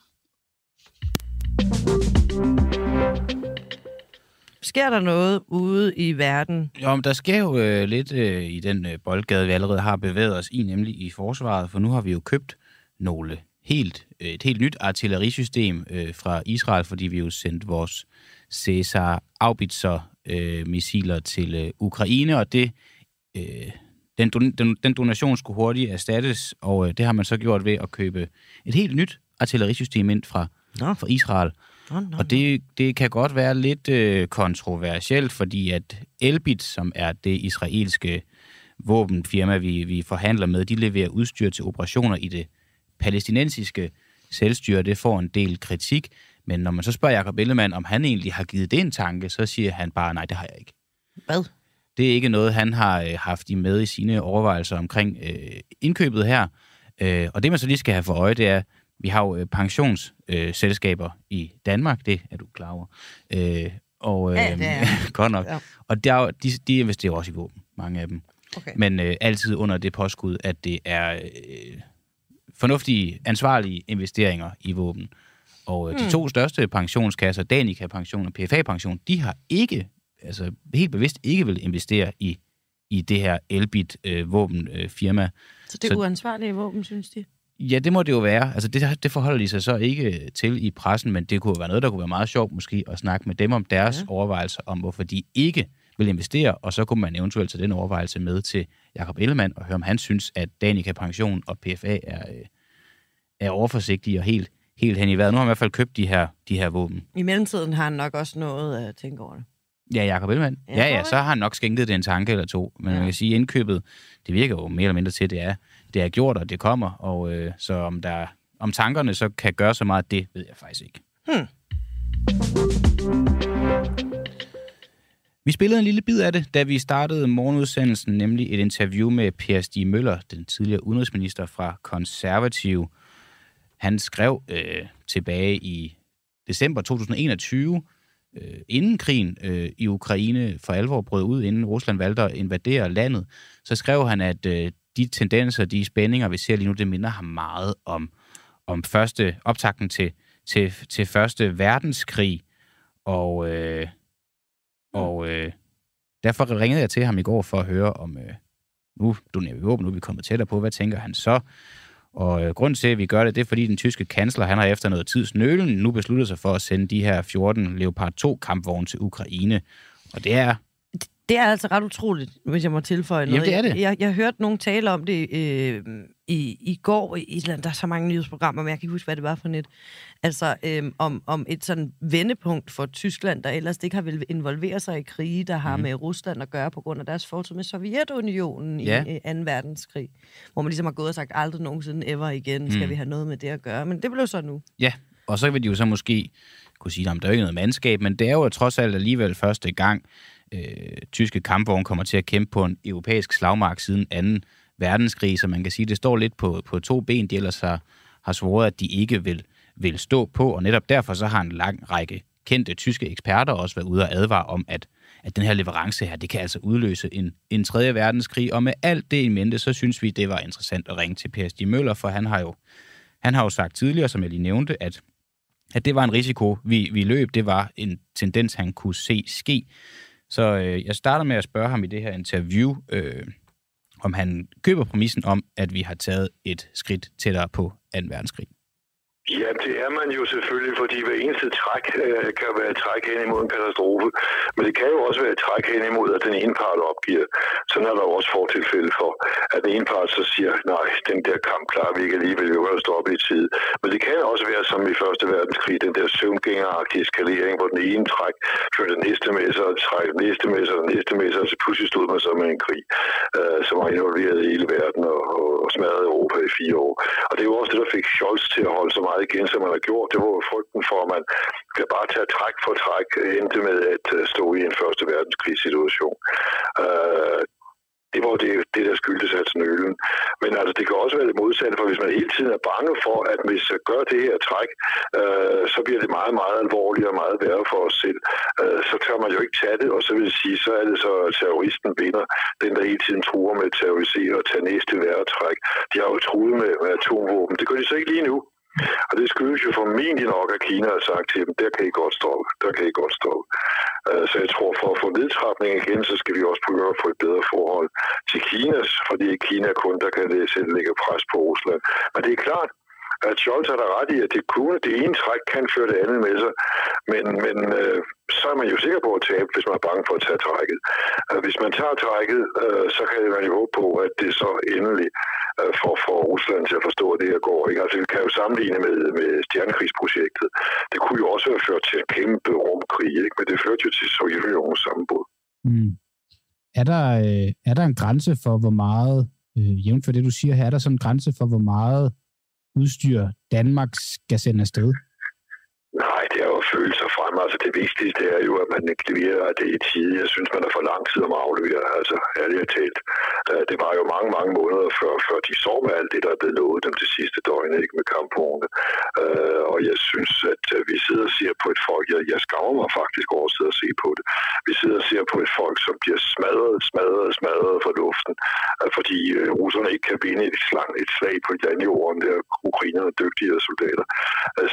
Sker der noget ude i verden? Jo, men der sker jo øh, lidt øh, i den øh, boldgade, vi allerede har bevæget os i, nemlig i forsvaret, for nu har vi jo købt nogle helt, øh, et helt nyt artillerisystem øh, fra Israel, fordi vi jo sendte vores Cæsar Aubitzer øh, missiler til øh, Ukraine, og det, øh, den, don, den, den donation skulle hurtigt erstattes, og øh, det har man så gjort ved at købe et helt nyt artillerisystem ind fra, Nå. fra Israel. Nå, nå, Og det, det kan godt være lidt øh, kontroversielt, fordi at Elbit, som er det israelske våbenfirma, vi, vi forhandler med, de leverer udstyr til operationer i det palæstinensiske selvstyre. Det får en del kritik. Men når man så spørger Jacob Ellemann, om han egentlig har givet det en tanke, så siger han bare, nej, det har jeg ikke. Hvad? Det er ikke noget, han har øh, haft i med i sine overvejelser omkring øh, indkøbet her. Øh, og det, man så lige skal have for øje, det er, vi har jo øh, pensionsselskaber øh, i Danmark, det er du klar over. Øh, og, øh, Ja, det er godt nok. Ja. Og der, er de, de investerer også i våben, mange af dem. Okay. Men øh, altid under det påskud, at det er øh, fornuftige, ansvarlige investeringer i våben. Og øh, de Hmm. to største pensionskasser, Danica Pension og PFA Pension, de har ikke, altså helt bevidst ikke vil investere i, i det her Elbit øh, våbenfirma. Øh, firma. Så det er Så- uansvarlige våben, synes de? Ja, det må det jo være. Altså, det, det forholder de sig så ikke til i pressen, men det kunne være noget, der kunne være meget sjovt måske at snakke med dem om deres ja. overvejelser om, hvorfor de ikke vil investere, og så kunne man eventuelt tage den overvejelse med til Jakob Ellemann og høre, om han synes, at Danica Pension og PFA er, øh, er overforsigtige og helt, helt hen i vejret. Nu har man i hvert fald købt de her, de her våben. I mellemtiden har han nok også noget at tænke over det. Ja, Jakob Ellemann. Ja, Ja, så har han nok skænket det en tanke eller to. Men Ja. ja. man kan sige, at indkøbet, det virker jo mere eller mindre til, at det er, det er gjort, og det kommer. Og øh, så om, der, om tankerne så kan gøre så meget, det ved jeg faktisk ikke. Hmm. Vi spillede en lille bid af det, da vi startede morgenudsendelsen, nemlig et interview med Per Stig Møller, den tidligere udenrigsminister fra Konservative. Han skrev øh, tilbage i december 2021, øh, inden krigen øh, i Ukraine for alvor brød ud, inden Rusland valgte at invadere landet, så skrev han, at øh, de tendenser, de spændinger, vi ser lige nu, det minder ham meget om, om første optakten til, til, til første verdenskrig. Og, øh, Mm. og øh, derfor ringede jeg til ham i går for at høre om, øh, nu donerer vi våben, nu er vi kommet tættere på, hvad tænker han så? Og øh, grund til, at vi gør det, det er, fordi den tyske kansler, han har efter noget tids nølen nu besluttet sig for at sende de her 14 Leopard 2 kampvogne til Ukraine. Og det er det er altså ret utroligt, hvis jeg må tilføje noget. Jamen, det er det. Jeg, jeg, jeg hørte nogen tale om det øh, i, i går i et Der er så mange nyhedsprogrammer, men jeg kan ikke huske, hvad det var for net. Altså øh, om, om et sådan vendepunkt for Tyskland, der ellers ikke har vil involvere sig i krige, der har mm. med Rusland at gøre på grund af deres fortid med Sovjetunionen ja. i øh, 2. verdenskrig. Hvor man ligesom har gået og sagt, aldrig nogensinde ever igen skal mm. vi have noget med det at gøre. Men det blev så nu. Ja, og så vil de jo så måske kunne sige, at der er ikke noget mandskab, men det er jo trods alt alligevel første gang, øh, tyske kampvogne kommer til at kæmpe på en europæisk slagmark siden 2. verdenskrig, så man kan sige, det står lidt på, på to ben, de ellers har, har svoret, at de ikke vil, vil stå på, og netop derfor så har en lang række kendte tyske eksperter også været ude og advare om, at, at den her leverance her, det kan altså udløse en, en tredje verdenskrig, og med alt det i mente, så synes vi, det var interessant at ringe til Per Stig Møller, for han har jo, han har jo sagt tidligere, som jeg lige nævnte, at, at det var en risiko, vi, vi løb, det var en tendens, han kunne se ske. Så øh, jeg starter med at spørge ham i det her interview, øh, om han køber præmissen om, at vi har taget et skridt tættere på 2. verdenskrig. Ja, det er man jo selvfølgelig, fordi hver eneste træk øh, kan være et træk hen imod en katastrofe. Men det kan jo også være et træk hen imod, at den ene part opgiver. Sådan er der jo også fortilfælde for, at den ene part så siger, nej, den der kamp klarer vi ikke alligevel, vi kan stoppe i tid. Men det kan også være som i Første Verdenskrig, den der søvngængeragtige eskalering, hvor den ene træk fører den næste med sig, og træk næste med sig, og næste med sig, og så pludselig stod man så med en krig, øh, som har involveret hele verden og, og smadret Europa i fire år. Og det er jo også det, der fik Scholz til at holde så meget igen, som man har gjort. Det var jo frygten for, at man kan bare tage træk for træk, endte med at øh, stå i en første verdenskrigssituation. Uh, øh, det var det, det der skyldtes altså nølen. Men altså, det kan også være det modsatte, for hvis man hele tiden er bange for, at hvis jeg gør det her træk, øh, så bliver det meget, meget alvorligt og meget værre for os selv. Øh, så tør man jo ikke tage det, og så vil jeg sige, så er det så, at terroristen vinder. Den, der hele tiden truer med at terrorisere og tage næste værre træk. De har jo truet med, med atomvåben. Det gør de så ikke lige nu. Og det skyldes jo formentlig nok, at Kina har sagt til dem, der kan I godt stoppe, der kan I godt stoppe. Øh, så jeg tror, for at få nedtrapning igen, så skal vi også prøve at få et bedre forhold til Kinas, fordi Kina kun, der kan det selv lægge pres på Rusland. Men det er klart, at Scholz har der ret i, at det kunne, det ene træk kan føre det andet med sig, men, men øh, så er man jo sikker på at tabe, hvis man er bange for at tage trækket. Øh, hvis man tager trækket, øh, så kan man jo håbe på, at det så endelig øh, får, får Rusland til at forstå, at det her går. Ikke? Altså, vi kan jo sammenligne med, med stjernekrigsprojektet. Det kunne jo også have ført til en kæmpe rumkrig, ikke? men det førte jo til Sovjetunionens sammenbrud. Mm. Er der, øh, er der en grænse for, hvor meget, øh, jævnt for det du siger her, er der sådan en grænse for, hvor meget udstyr Danmark skal sende afsted? Nej, det er jo Jamen. Altså det vigtigste er jo, at man leverer det i tide. Jeg synes, man er for lang tid om at aflevere, altså ærligt talt. Det var jo mange, mange måneder før, før de så med alt det, der er blevet lovet dem de sidste døgn, ikke med kampvogne. Øh, og jeg synes, at øh, vi sidder og ser på et folk, jeg, jeg skammer mig faktisk over at sidde og se på det. Vi sidder og ser på et folk, som bliver smadret, smadret, smadret fra luften, øh, fordi russerne ikke kan vinde et slag, et slag på landjorden, der ukrainerne er dygtige soldater.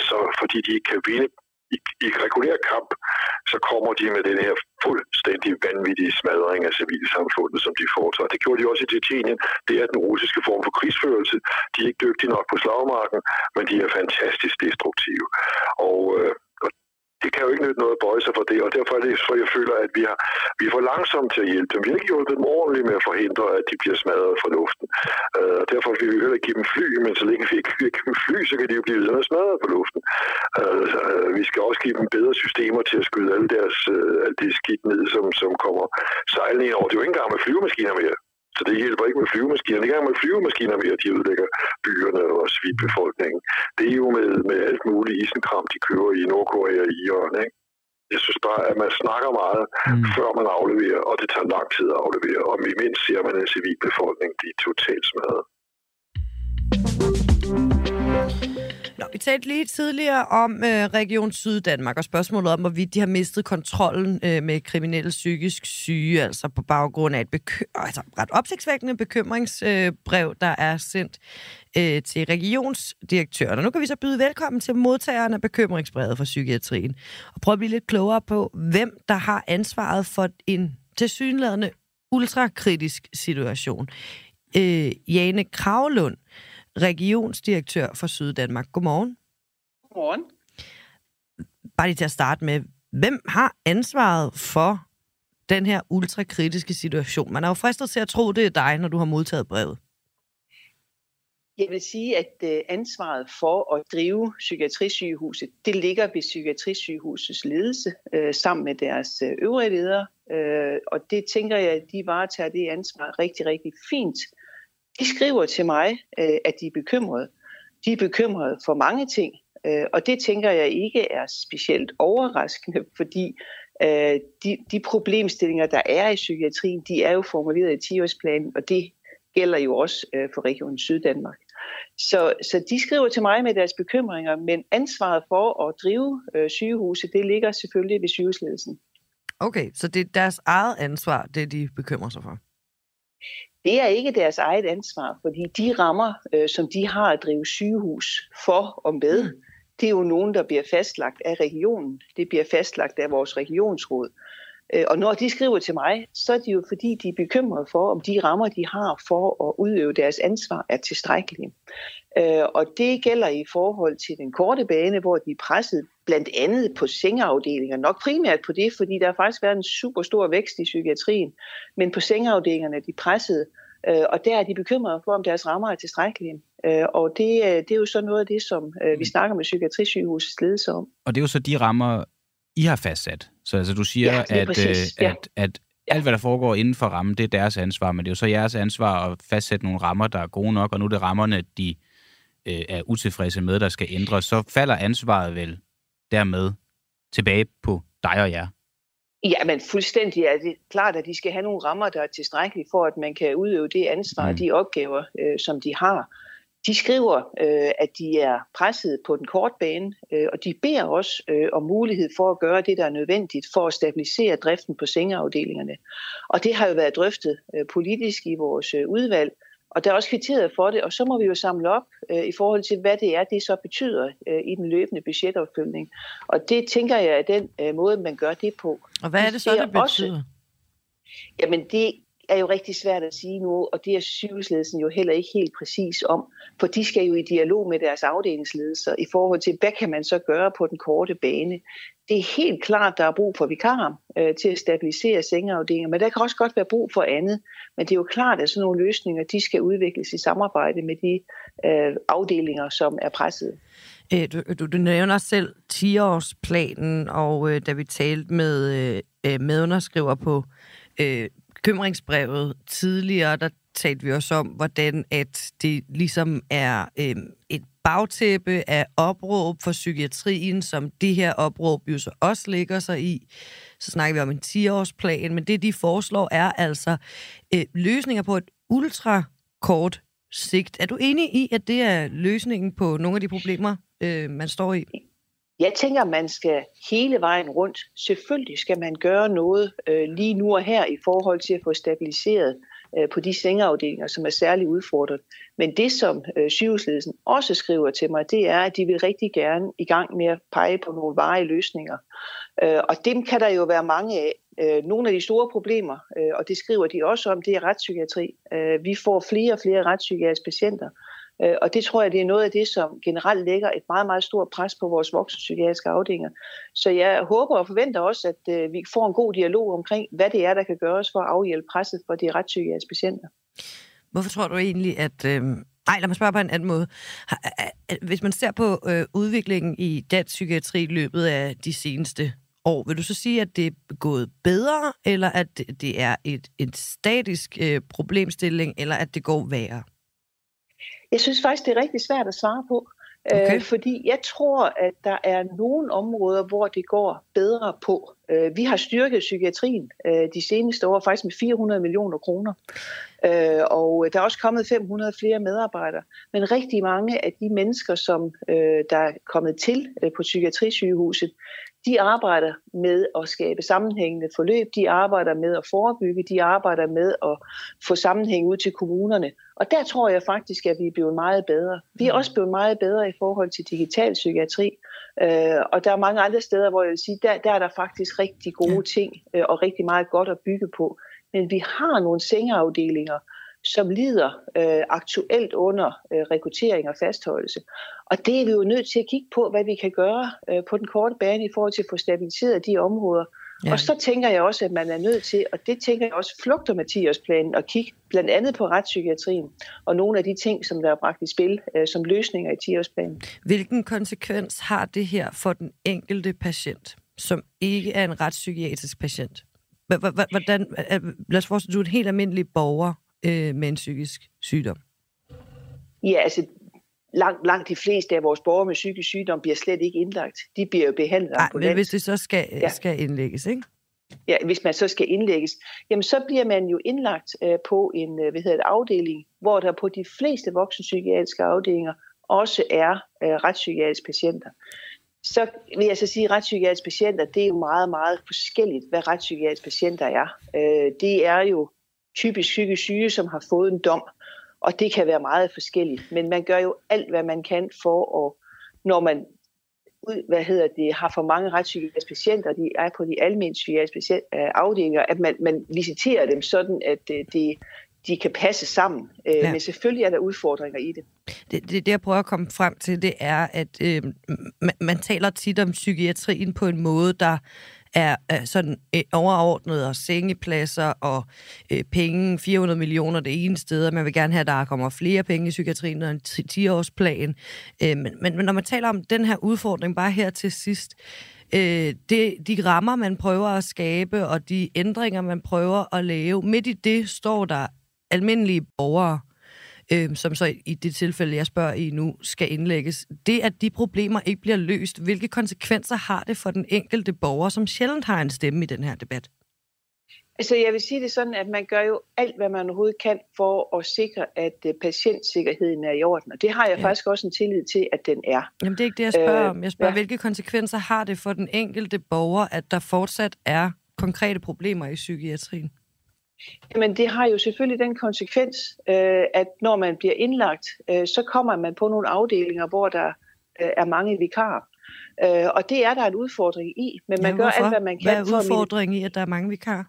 Så fordi de ikke kan vinde i, i regulær kamp, så kommer de med den her fuldstændig vanvittige smadring af civilsamfundet, som de foretager. Det gjorde de også i Tjetjenien. Det er den russiske form for krigsførelse. De er ikke dygtige nok på slagmarken, men de er fantastisk destruktive. Og øh, det kan jo ikke nytte noget at bøje sig for det, og derfor er det, for jeg føler, at vi, har, vi er for langsomme til at hjælpe dem. Vi har ikke hjulpet dem ordentligt med at forhindre, at de bliver smadret fra luften. Uh, øh, og derfor vil vi heller give dem fly, men så længe vi ikke giver dem fly, så kan de jo blive videre smadret på luften. Uh, øh, uh, øh, vi skal også give dem bedre systemer til at skyde alle deres, uh, alt det skidt ned, som, som kommer sejlende ind over. Det er jo ikke engang med flyvemaskiner mere. Så det hjælper ikke med flyvemaskiner. Det er ikke med flyvemaskiner at de ødelægger byerne og civilbefolkningen. Det er jo med, med alt muligt isenkram, de kører i Nordkorea og Iran. Ikke? Jeg synes bare, at man snakker meget, mm. før man afleverer, og det tager lang tid at aflevere. Og imens ser man en civilbefolkning, de er totalt smadret. Nå, vi talte lige tidligere om øh, Region Syddanmark og spørgsmålet om, hvorvidt de har mistet kontrollen øh, med kriminelle psykisk syge, altså på baggrund af et bekø- altså ret opsigtsvækkende bekymringsbrev, øh, der er sendt øh, til regionsdirektøren. Og nu kan vi så byde velkommen til modtageren af bekymringsbrevet for psykiatrien og prøve at blive lidt klogere på, hvem der har ansvaret for en tilsyneladende ultrakritisk situation. Øh, Jane Kravlund, regionsdirektør for Syddanmark. Godmorgen. Godmorgen. Bare lige til at starte med, hvem har ansvaret for den her ultrakritiske situation? Man er jo fristet til at tro, det er dig, når du har modtaget brevet. Jeg vil sige, at øh, ansvaret for at drive psykiatrisygehuset, det ligger ved psykiatrisygehusets ledelse øh, sammen med deres øh, øvrige ledere. Øh, og det tænker jeg, at de varetager det ansvar rigtig, rigtig fint. De skriver til mig, øh, at de er bekymrede. De er bekymrede for mange ting, øh, og det tænker jeg ikke er specielt overraskende, fordi øh, de, de problemstillinger, der er i psykiatrien, de er jo formuleret i 10-årsplanen, og det gælder jo også øh, for Region Syddanmark. Så, så de skriver til mig med deres bekymringer, men ansvaret for at drive øh, sygehuset, det ligger selvfølgelig ved sygehusledelsen. Okay, så det er deres eget ansvar, det de bekymrer sig for? Det er ikke deres eget ansvar, fordi de rammer, øh, som de har at drive sygehus for og med, mm. det er jo nogen, der bliver fastlagt af regionen. Det bliver fastlagt af vores regionsråd. Øh, og når de skriver til mig, så er det jo fordi, de er bekymrede for, om de rammer, de har for at udøve deres ansvar, er tilstrækkelige. Øh, og det gælder i forhold til den korte bane, hvor de er presset blandt andet på sengeafdelinger. Nok primært på det, fordi der har faktisk været en super stor vækst i psykiatrien. Men på sengeafdelingerne er de presset, øh, og der er de bekymrede for, om deres rammer er tilstrækkelige. Og det, det er jo så noget af det, som vi mm. snakker med Psykiatrisygehusets ledelse om. Og det er jo så de rammer, I har fastsat. Så altså, du siger, ja, at, øh, ja. at, at alt, hvad der foregår inden for rammen, det er deres ansvar, men det er jo så jeres ansvar at fastsætte nogle rammer, der er gode nok, og nu er det rammerne, de øh, er utilfredse med, der skal ændres. Så falder ansvaret vel dermed tilbage på dig og jer? Ja, men fuldstændig er det klart, at de skal have nogle rammer, der er tilstrækkelige for, at man kan udøve det ansvar, mm. de opgaver, øh, som de har. De skriver, øh, at de er presset på den korte bane, øh, og de beder også øh, om mulighed for at gøre det, der er nødvendigt for at stabilisere driften på sengeafdelingerne. Og det har jo været drøftet øh, politisk i vores øh, udvalg, og der er også kvitteret for det, og så må vi jo samle op øh, i forhold til, hvad det er, det så betyder øh, i den løbende budgetopfølgning. Og det tænker jeg er den øh, måde, man gør det på. Og hvad er det så, det betyder? Også, jamen det er jo rigtig svært at sige nu, og det er sygehusledelsen jo heller ikke helt præcis om, for de skal jo i dialog med deres afdelingsledelser i forhold til, hvad kan man så gøre på den korte bane. Det er helt klart, der er brug for vikarer øh, til at stabilisere sengeafdelinger, men der kan også godt være brug for andet. Men det er jo klart, at sådan nogle løsninger, de skal udvikles i samarbejde med de øh, afdelinger, som er presset. Øh, du, du, du nævner selv 10-årsplanen, og øh, da vi talte med øh, øh medunderskriver på øh, bekymringsbrevet tidligere, der talte vi også om, hvordan at det ligesom er øh, et bagtæppe af opråb for psykiatrien, som det her opråb jo så også ligger sig i. Så snakker vi om en 10-årsplan, men det de foreslår er altså øh, løsninger på et ultrakort sigt. Er du enig i, at det er løsningen på nogle af de problemer, øh, man står i? Jeg tænker, at man skal hele vejen rundt. Selvfølgelig skal man gøre noget øh, lige nu og her i forhold til at få stabiliseret øh, på de sengeafdelinger, som er særligt udfordret. Men det, som øh, sygehusledelsen også skriver til mig, det er, at de vil rigtig gerne i gang med at pege på nogle varige løsninger. Øh, og dem kan der jo være mange af. Øh, nogle af de store problemer, øh, og det skriver de også om, det er retspsykiatri. Øh, vi får flere og flere retspsykiatriske patienter, Øh, Øh, og det tror jeg, det er noget af det, som generelt lægger et meget, meget stort pres på vores voksenpsykiatriske afdelinger. Så jeg håber og forventer også, at øh, vi får en god dialog omkring, hvad det er, der kan gøres for at afhjælpe presset for de retspsykiatriske patienter. Hvorfor tror du egentlig, at... Øh... Ej, lad mig spørge på en anden måde. Hvis man ser på øh, udviklingen i dansk psykiatri i løbet af de seneste år, vil du så sige, at det er gået bedre, eller at det er et, et statisk øh, problemstilling, eller at det går værre? Jeg synes faktisk, det er rigtig svært at svare på. Okay. Øh, fordi jeg tror, at der er nogle områder, hvor det går bedre på. Øh, vi har styrket psykiatrien øh, de seneste år faktisk med 400 millioner kroner. Øh, og der er også kommet 500 flere medarbejdere. Men rigtig mange af de mennesker, som øh, der er kommet til øh, på psykiatrisygehuset, de arbejder med at skabe sammenhængende forløb, de arbejder med at forebygge, de arbejder med at få sammenhæng ud til kommunerne. Og der tror jeg faktisk, at vi er blevet meget bedre. Vi er også blevet meget bedre i forhold til digital psykiatri. Øh, og der er mange andre steder, hvor jeg vil sige, der, der er der faktisk rigtig gode ting øh, og rigtig meget godt at bygge på. Men vi har nogle sengeafdelinger, som lider øh, aktuelt under øh, rekruttering og fastholdelse. Og det er vi jo nødt til at kigge på, hvad vi kan gøre øh, på den korte bane i forhold til at få stabiliseret de områder. Ja. Og så tænker jeg også, at man er nødt til, og det tænker jeg også flugter med planen at kigge blandt andet på retspsykiatrien og nogle af de ting, som der er bragt i spil øh, som løsninger i 10-årsplanen. Hvilken konsekvens har det her for den enkelte patient, som ikke er en retspsykiatrisk patient? Hvordan, lad os forestille, du er en helt almindelig borger øh, med en psykisk sygdom. Ja, altså langt, langt de fleste af vores borgere med psykisk sygdom bliver slet ikke indlagt. De bliver jo behandlet Nej, men hvis det så skal, ja. skal indlægges, ikke? Ja, hvis man så skal indlægges, jamen så bliver man jo indlagt øh, på en øh, hvad hedder det, afdeling, hvor der på de fleste voksenpsykiatriske afdelinger også er øh, retspsykiatriske patienter. Så vil jeg så sige, at retspsykiatriske patienter, det er jo meget, meget forskelligt, hvad retspsykiatriske patienter er. Øh, det er jo typisk psykisk syge, som har fået en dom, og det kan være meget forskelligt. Men man gør jo alt, hvad man kan for at, når man hvad hedder det, har for mange retspsykiatriske patienter, de er på de almindelige psykiatriske øh, afdelinger, at man, man visiterer dem sådan, at øh, det, de kan passe sammen. Øh, ja. Men selvfølgelig er der udfordringer i det. Det, det, det jeg prøver at komme frem til, det er, at øh, man, man taler tit om psykiatrien på en måde, der er, er sådan øh, overordnet og sengepladser og øh, penge, 400 millioner det ene sted, og man vil gerne have, at der kommer flere penge i psykiatrien og en 10-årsplan. Øh, men, men, men når man taler om den her udfordring, bare her til sidst, øh, det, de rammer, man prøver at skabe, og de ændringer, man prøver at lave, midt i det står der almindelige borgere, øh, som så i det tilfælde, jeg spørger i nu, skal indlægges. Det, at de problemer ikke bliver løst, hvilke konsekvenser har det for den enkelte borger, som sjældent har en stemme i den her debat? Altså, jeg vil sige det sådan, at man gør jo alt, hvad man overhovedet kan for at sikre, at øh, patientsikkerheden er i orden. Og det har jeg ja. faktisk også en tillid til, at den er. Jamen, det er ikke det, jeg spørger øh, om. Jeg spørger, ja. hvilke konsekvenser har det for den enkelte borger, at der fortsat er konkrete problemer i psykiatrien? Jamen det har jo selvfølgelig den konsekvens, øh, at når man bliver indlagt, øh, så kommer man på nogle afdelinger, hvor der øh, er mange vikarer. Øh, og det er der en udfordring i, men man ja, gør alt, hvad man kan. Hvad er udfordringen i, at der er mange vikarer?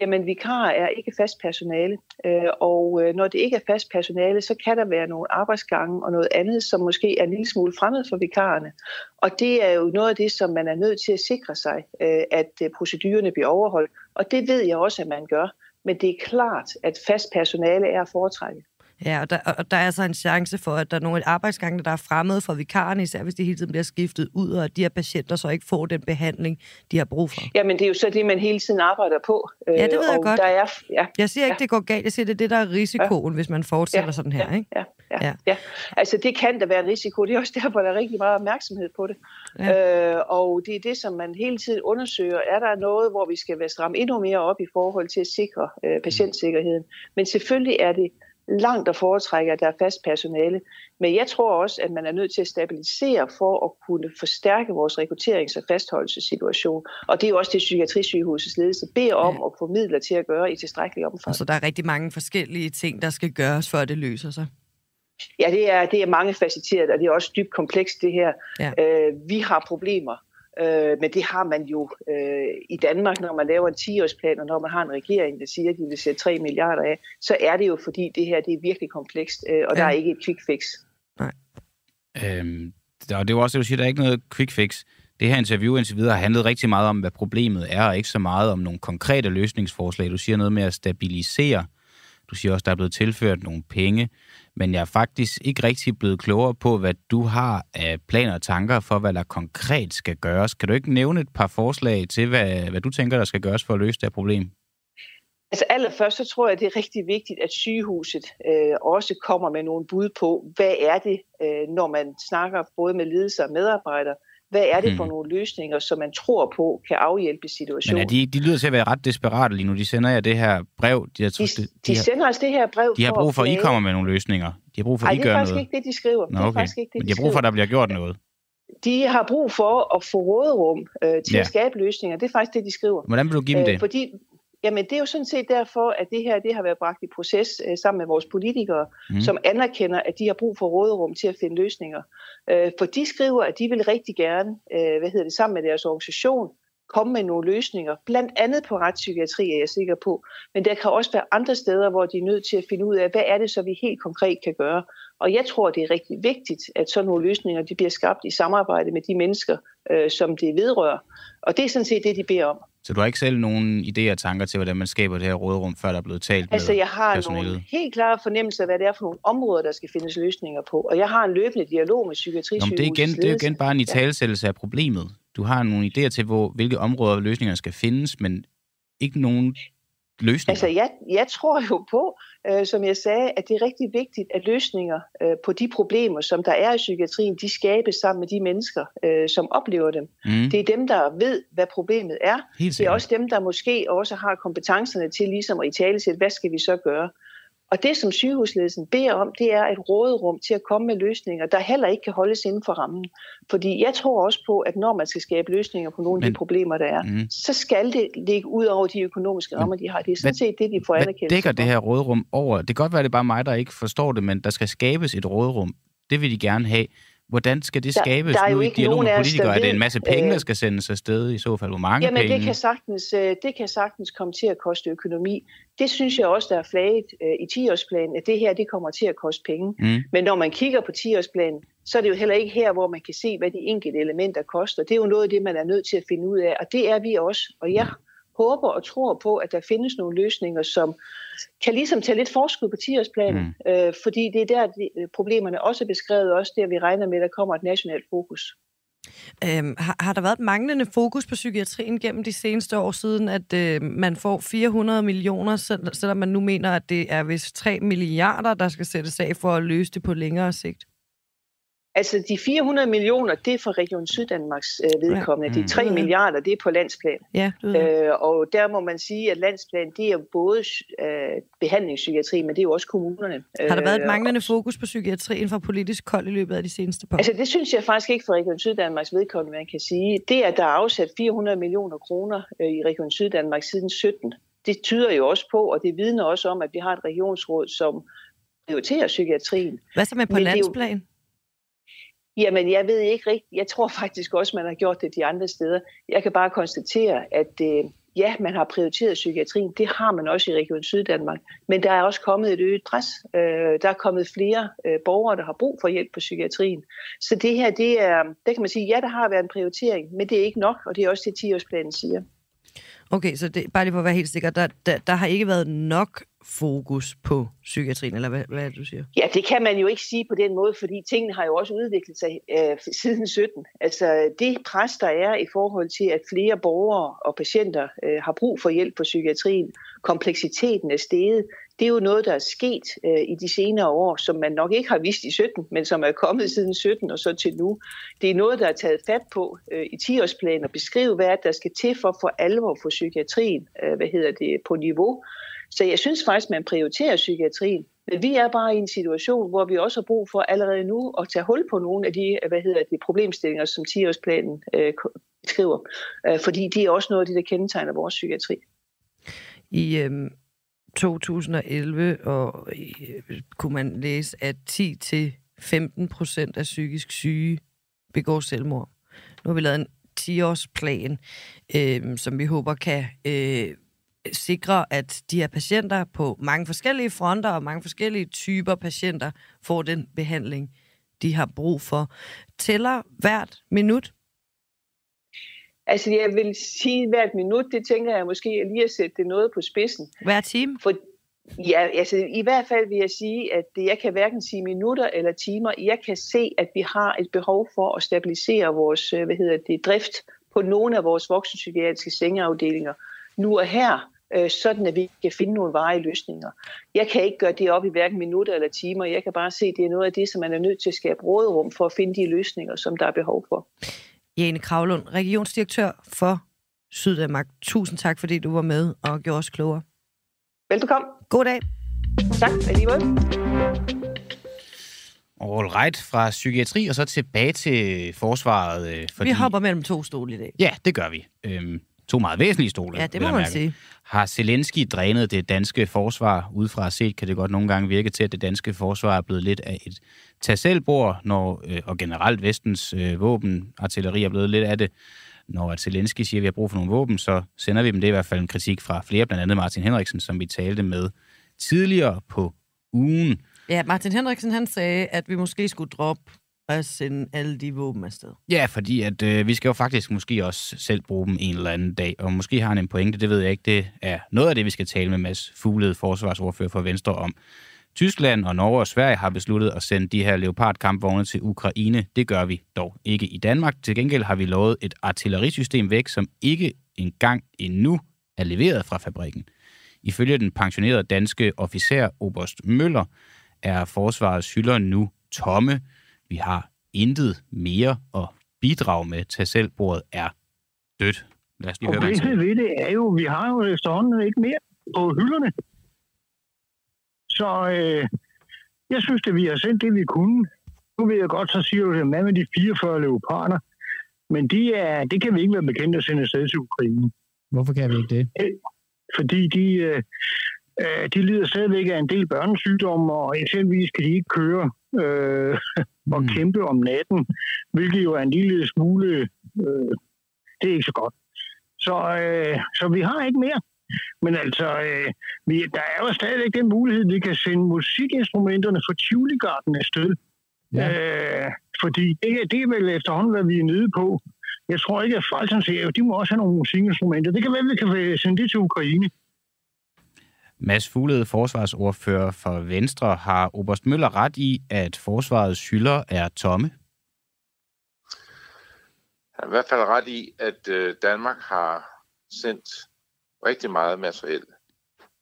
Jamen, vikarer er ikke fast personale, øh, og når det ikke er fast personale, så kan der være nogle arbejdsgange og noget andet, som måske er en lille smule fremmed for vikarerne. Og det er jo noget af det, som man er nødt til at sikre sig, at procedurerne bliver overholdt. Og det ved jeg også, at man gør men det er klart, at fast personale er at foretrække. Ja, og der, og der er altså en chance for, at der er nogle arbejdsgange, der er fremmede for vikarerne, især hvis de hele tiden bliver skiftet ud, og at de her patienter så ikke får den behandling, de har brug for. Jamen, det er jo så det, man hele tiden arbejder på. Ja, det ved jeg godt. Der er, ja, jeg siger ikke, ja. det går galt. Jeg siger, det er det, der er risikoen, ja. hvis man fortsætter ja, sådan her. Ja, ikke? Ja, ja, ja. ja. Altså, det kan da være risiko. Det er også derfor, der er rigtig meget opmærksomhed på det. Ja. Øh, og det er det, som man hele tiden undersøger. Er der noget, hvor vi skal være stramme endnu mere op i forhold til at sikre øh, patientsikkerheden? Men selvfølgelig er det langt at foretrække, at der er fast personale. Men jeg tror også, at man er nødt til at stabilisere for at kunne forstærke vores rekrutterings- og fastholdelsessituation. Og det er jo også det, Psykiatrisygehusets ledelse beder om ja. at få midler til at gøre i tilstrækkelig omfang. Så der er rigtig mange forskellige ting, der skal gøres, for at det løser sig? Ja, det er, det er mange facetteret, og det er også dybt komplekst, det her. Ja. Øh, vi har problemer Øh, men det har man jo øh, i Danmark, når man laver en 10-årsplan, og når man har en regering, der siger, at de vil sætte 3 milliarder af, så er det jo fordi, det her det er virkelig komplekst, øh, og ja. der er ikke et quick fix. Nej. Øhm, det er jo også det, du siger, der er ikke noget quick fix. Det her interview indtil videre har handlet rigtig meget om, hvad problemet er, og ikke så meget om nogle konkrete løsningsforslag. Du siger noget med at stabilisere. Du siger også, at der er blevet tilført nogle penge men jeg er faktisk ikke rigtig blevet klogere på, hvad du har af planer og tanker for, hvad der konkret skal gøres. Kan du ikke nævne et par forslag til, hvad, hvad du tænker, der skal gøres for at løse det her problem? Altså allerførst, så tror jeg, det er rigtig vigtigt, at sygehuset øh, også kommer med nogle bud på, hvad er det, øh, når man snakker både med ledelser og medarbejdere, hvad er det for Hmm. nogle løsninger, som man tror på kan afhjælpe Men situationen. er de, de lyder til at være ret desperate lige nu. De sender jer det her brev. De, har, de, de, de sender os det her brev de har brug for, at I kommer med nogle løsninger. De har brug for, at I det er gør faktisk noget. ikke det, de skriver. Nå, Det er okay. faktisk ikke det, Men de de har brug for, at der bliver gjort noget. De har brug for at få råderum øh, til Ja. at skabe løsninger. Det er faktisk det, de skriver. Hvordan vil du give dem Øh, det? Fordi, jamen, det er jo sådan set derfor, at det her det har været bragt i proces øh, sammen med vores politikere, Mm. som anerkender, at de har brug for råderum til at finde løsninger. Øh, for de skriver, at de vil rigtig gerne, øh, hvad hedder det, sammen med deres organisation, komme med nogle løsninger, blandt andet på retspsykiatri, er jeg sikker på. Men der kan også være andre steder, hvor de er nødt til at finde ud af, hvad er det så, vi helt konkret kan gøre. Og jeg tror, det er rigtig vigtigt, at sådan nogle løsninger de bliver skabt i samarbejde med de mennesker, øh, som det vedrører. Og det er sådan set det, de beder om. Så du har ikke selv nogen idéer og tanker til, hvordan man skaber det her råderum, før der er blevet talt Altså, med jeg har personalet? nogle helt klare fornemmelser af, hvad det er for nogle områder, der skal findes løsninger på. Og jeg har en løbende dialog med Nå, psykiatrisygehusets men det, er igen, det er igen bare en italesættelse af problemet. Du har nogle idéer til, hvor, hvilke områder løsninger skal findes, men ikke nogen løsninger. Altså, jeg, jeg tror jo på, øh, som jeg sagde, at det er rigtig vigtigt, at løsninger øh, på de problemer, som der er i psykiatrien, de skabes sammen med de mennesker, øh, som oplever dem. mm, Det er dem, der ved, hvad problemet er. helt Det er også dem, der måske også har kompetencerne til ligesom at i tale hvad skal vi så gøre? Og det, som sygehusledelsen beder om, det er et råderum til at komme med løsninger, der heller ikke kan holdes inden for rammen. Fordi jeg tror også på, at når man skal skabe løsninger på nogle af Men- de problemer, der er, Mm. så skal det ligge ud over de økonomiske rammer, de har. Det er sådan set det, de får Hvad anerkendelse dækker det her råderum over? Det kan godt være, det er bare mig, der ikke forstår det, men der skal skabes et råderum. Det vil de gerne have. Hvordan skal det Der- skabes der er jo nu i ikke dialog med politikere? der Er det en masse penge, øh, der skal sendes afsted i så fald? Hvor mange Jamen, penge? det kan, sagtens, øh, det kan sagtens komme til at koste økonomi. Det synes jeg også, der er flaget øh, i 10-årsplanen, at det her det kommer til at koste penge. Mm. Men når man kigger på 10-årsplanen, så er det jo heller ikke her, hvor man kan se, hvad de enkelte elementer koster. Det er jo noget af det, man er nødt til at finde ud af, og det er vi også. Og jeg håber og tror på, at der findes nogle løsninger, som kan ligesom tage lidt forskud på 10-årsplanen, mm. øh, fordi det er der, de, øh, problemerne også er beskrevet, også der vi regner med, at der kommer et nationalt fokus. Øhm, har, har der været et manglende fokus på psykiatrien gennem de seneste år siden, at øh, man får 400 millioner, sel- selvom man nu mener, at det er vist 3 milliarder, der skal sættes af for at løse det på længere sigt? Altså de 400 millioner, det er for Region Syddanmarks øh, vedkommende. Ja. De 3 Mm. milliarder, det er på landsplan. Ja. Øh, og der må man sige, at landsplan, det er både øh, behandlingspsykiatri, men det er jo også kommunerne. Har der været et Øh, manglende fokus på psykiatrien fra politisk hold i løbet af de seneste par år? Altså det synes jeg faktisk ikke for Region Syddanmarks vedkommende, man kan sige. Det, at der er afsat 400 millioner kroner øh, i Region Syddanmark siden 17, det tyder jo også på, og det vidner også om, at vi har et regionsråd, som prioriterer psykiatrien. Hvad så med på Men landsplan? Jamen, jeg ved ikke rigtigt. Jeg tror faktisk også, man har gjort det de andre steder. Jeg kan bare konstatere, at øh, ja, man har prioriteret psykiatrien. Det har man også i Region Syddanmark. Men der er også kommet et øget pres. Øh, der er kommet flere øh, borgere, der har brug for hjælp på psykiatrien. Så det her, det er, der kan man sige, ja, der har været en prioritering, men det er ikke nok, og det er også det, 10-årsplanen siger. Okay, så det, bare lige for at være helt sikker, der, der, der har ikke været nok fokus på psykiatrien, eller hvad, hvad er det, du siger? Ja, det kan man jo ikke sige på den måde, fordi tingene har jo også udviklet sig øh, siden 17. Altså det pres, der er i forhold til, at flere borgere og patienter øh, har brug for hjælp på psykiatrien, kompleksiteten er steget, det er jo noget, der er sket øh, i de senere år, som man nok ikke har vist i 17, men som er kommet siden 17 og så til nu. Det er noget, der er taget fat på øh, i 10-årsplanen og beskrive, hvad der skal til for for alvor for psykiatrien, øh, hvad hedder det, på niveau. Så jeg synes faktisk, man prioriterer psykiatrien. Men vi er bare i en situation, hvor vi også har brug for allerede nu at tage hul på nogle af de, hvad hedder det, problemstillinger, som 10-årsplanen øh, beskriver. Øh, fordi det er også noget af det, der kendetegner vores psykiatri. I øh, 2011 og, øh, kunne man læse, at 10-15 procent af psykisk syge begår selvmord. Nu har vi lavet en 10-årsplan, øh, som vi håber kan øh, sikre, at de her patienter på mange forskellige fronter og mange forskellige typer patienter får den behandling, de har brug for. Tæller hvert minut? Altså jeg vil sige hvert minut, det tænker jeg måske lige at sætte det noget på spidsen. Hver time? For, ja, altså i hvert fald vil jeg sige, at jeg kan hverken sige minutter eller timer. Jeg kan se, at vi har et behov for at stabilisere vores hvad hedder det, drift på nogle af vores voksenpsykiatriske sengeafdelinger nu og her, øh, sådan at vi kan finde nogle varige løsninger. Jeg kan ikke gøre det op i hverken minutter eller timer. Jeg kan bare se, at det er noget af det, som man er nødt til at skabe råderum for at finde de løsninger, som der er behov for. Jane Kravlund, regionsdirektør for Syddanmark. Tusind tak, fordi du var med og gjorde os klogere. Velbekomme. God dag. Tak, alligevel. All right, fra psykiatri og så tilbage til forsvaret. Øh, fordi... Vi hopper mellem to stole i dag. Ja, det gør vi. Øhm, to meget væsentlige stole. Ja, det må man mærke. sige. Har Zelensky drænet det danske forsvar? Udefra set kan det godt nogle gange virke til, at det danske forsvar er blevet lidt af et tag når, øh, og generelt vestens øh, våben, artilleri er blevet lidt af det. Når at Zelensky siger, at vi har brug for nogle våben, så sender vi dem det er i hvert fald en kritik fra flere, blandt andet Martin Henriksen, som vi talte med tidligere på ugen. Ja, Martin Henriksen han sagde, at vi måske skulle droppe at sende alle de våben afsted. Ja, fordi at øh, vi skal jo faktisk måske også selv bruge dem en eller anden dag, og måske har han en pointe, det ved jeg ikke. Det er noget af det, vi skal tale med Mads Fuglede, forsvarsordfører for Venstre, om. Tyskland og Norge og Sverige har besluttet at sende de her Leopard-kampvogne til Ukraine. Det gør vi dog ikke i Danmark. Til gengæld har vi lovet et artillerisystem væk, som ikke engang endnu er leveret fra fabrikken. Ifølge den pensionerede danske officer Oberst Møller er forsvarets hylder nu tomme. Vi har intet mere at bidrage med. Tag selv bordet er dødt. Lad os lige høre, hvad ved det er jo, at vi har jo efterhånden ikke mere på hylderne. Så øh, jeg synes, at vi har sendt det, vi kunne. Nu ved jeg godt, så siger du, at hvad med de 44 leoparder? Men de er, det kan vi ikke være bekendt at sende afsted til Ukraine. Hvorfor kan vi ikke det? Fordi de, øh, øh, de lider stadigvæk af en del børnesygdomme, og eksempelvis kan de ikke køre øh, og Mm. kæmpe om natten, hvilket jo er en lille smule... Øh, det er ikke så godt. Så, øh, så vi har ikke mere. Men altså, øh, vi, der er jo stadigvæk den mulighed, vi kan sende musikinstrumenterne fra Tivoli Garden afsted. Ja. Øh, fordi det, det er vel efterhånden, hvad vi er nede på. Jeg tror ikke, at Frelsen siger, at de må også have nogle musikinstrumenter. Det kan være, at vi kan sende det til Ukraine. Mads Fuglede, forsvarsordfører for Venstre, har Oberst Møller ret i, at forsvarets hylder er tomme? Jeg har i hvert fald ret i, at øh, Danmark har sendt rigtig meget materiel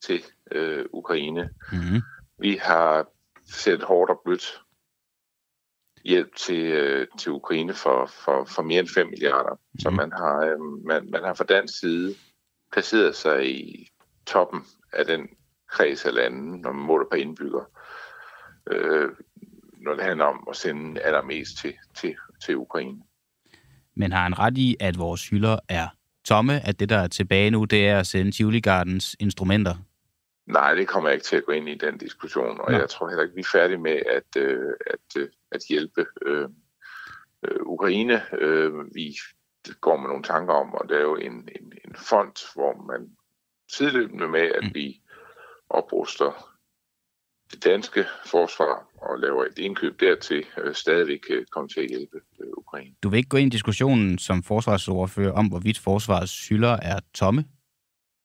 til øh, Ukraine. Mm-hmm. Vi har sendt hårdt og blødt hjælp til, øh, til Ukraine for, for, for mere end 5 milliarder. Mm. Så man har, øh, man, man har fra dansk side placeret sig i toppen af den kreds af lande, når man måler på indbygger, øh, når det handler om at sende allermest til, til, til Ukraine. Men har han ret i, at vores hylder er tomme, at det, der er tilbage nu, det er at sende Tivoli Gardens instrumenter? Nej, det kommer jeg ikke til at gå ind i den diskussion, og Nå. jeg tror heller ikke, vi er færdige med at, øh, at, øh, at hjælpe øh, øh, Ukraine. Øh, vi går med nogle tanker om at lave en, en, en fond, hvor man sideløbende med, at Mm. vi opruster det danske forsvar og laver et indkøb dertil, øh, stadigvæk kan komme til at hjælpe øh, Ukraine. Du vil ikke gå ind i diskussionen som forsvarsordfører om, hvorvidt forsvarets hylder er tomme?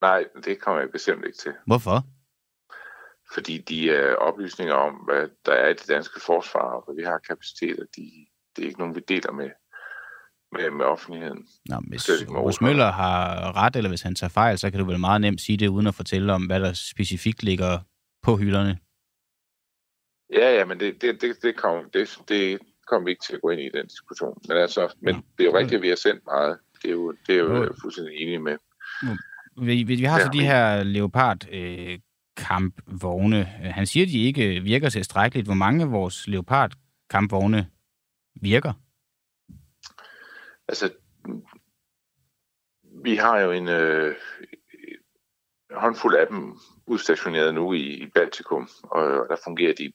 Nej, det kommer jeg bestemt ikke til. Hvorfor? fordi de er oplysninger om, hvad der er i det danske forsvar, og hvad vi har kapaciteter, de, det er ikke nogen, vi deler med, med, med offentligheden. Nå, hvis Rus. Møller har ret, eller hvis han tager fejl, så kan du vel meget nemt sige det, uden at fortælle om, hvad der specifikt ligger på hylderne. Ja, ja, men det, det, det, det kommer det, det kom vi ikke til at gå ind i den diskussion. Men, altså, men Nå. det er jo rigtigt, at vi har sendt meget. Det er jo, det er jo er fuldstændig enig med. Vi, vi, vi har så Ja. de her Leopard øh, kampvogne. Han siger, at de ikke virker tilstrækkeligt. Hvor mange af vores Leopard kampvogne virker? Altså, vi har jo en øh, håndfuld af dem udstationeret nu i, i Baltikum, og, og der fungerer de,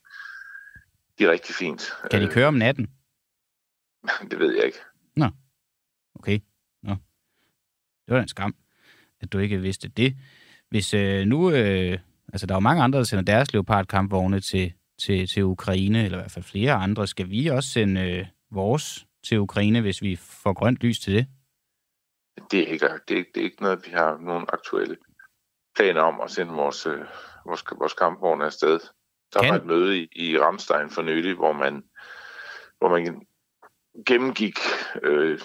de rigtig fint. Kan de Øh, køre om natten? Det ved jeg ikke. Okay. Nå. Det var en skam, at du ikke vidste det. Hvis øh, nu... Øh, altså, der er jo mange andre, der sender deres Leopard-kampvogne til, til, til Ukraine, eller i hvert fald flere andre. Skal vi også sende øh, vores til Ukraine, hvis vi får grønt lys til det? Det er ikke, det er, det er ikke noget, vi har nogen aktuelle planer om at sende vores, øh, vores, vores kampvogne afsted. Der Kan- var et møde i, i Ramstein for nylig, hvor man, hvor man gennemgik øh,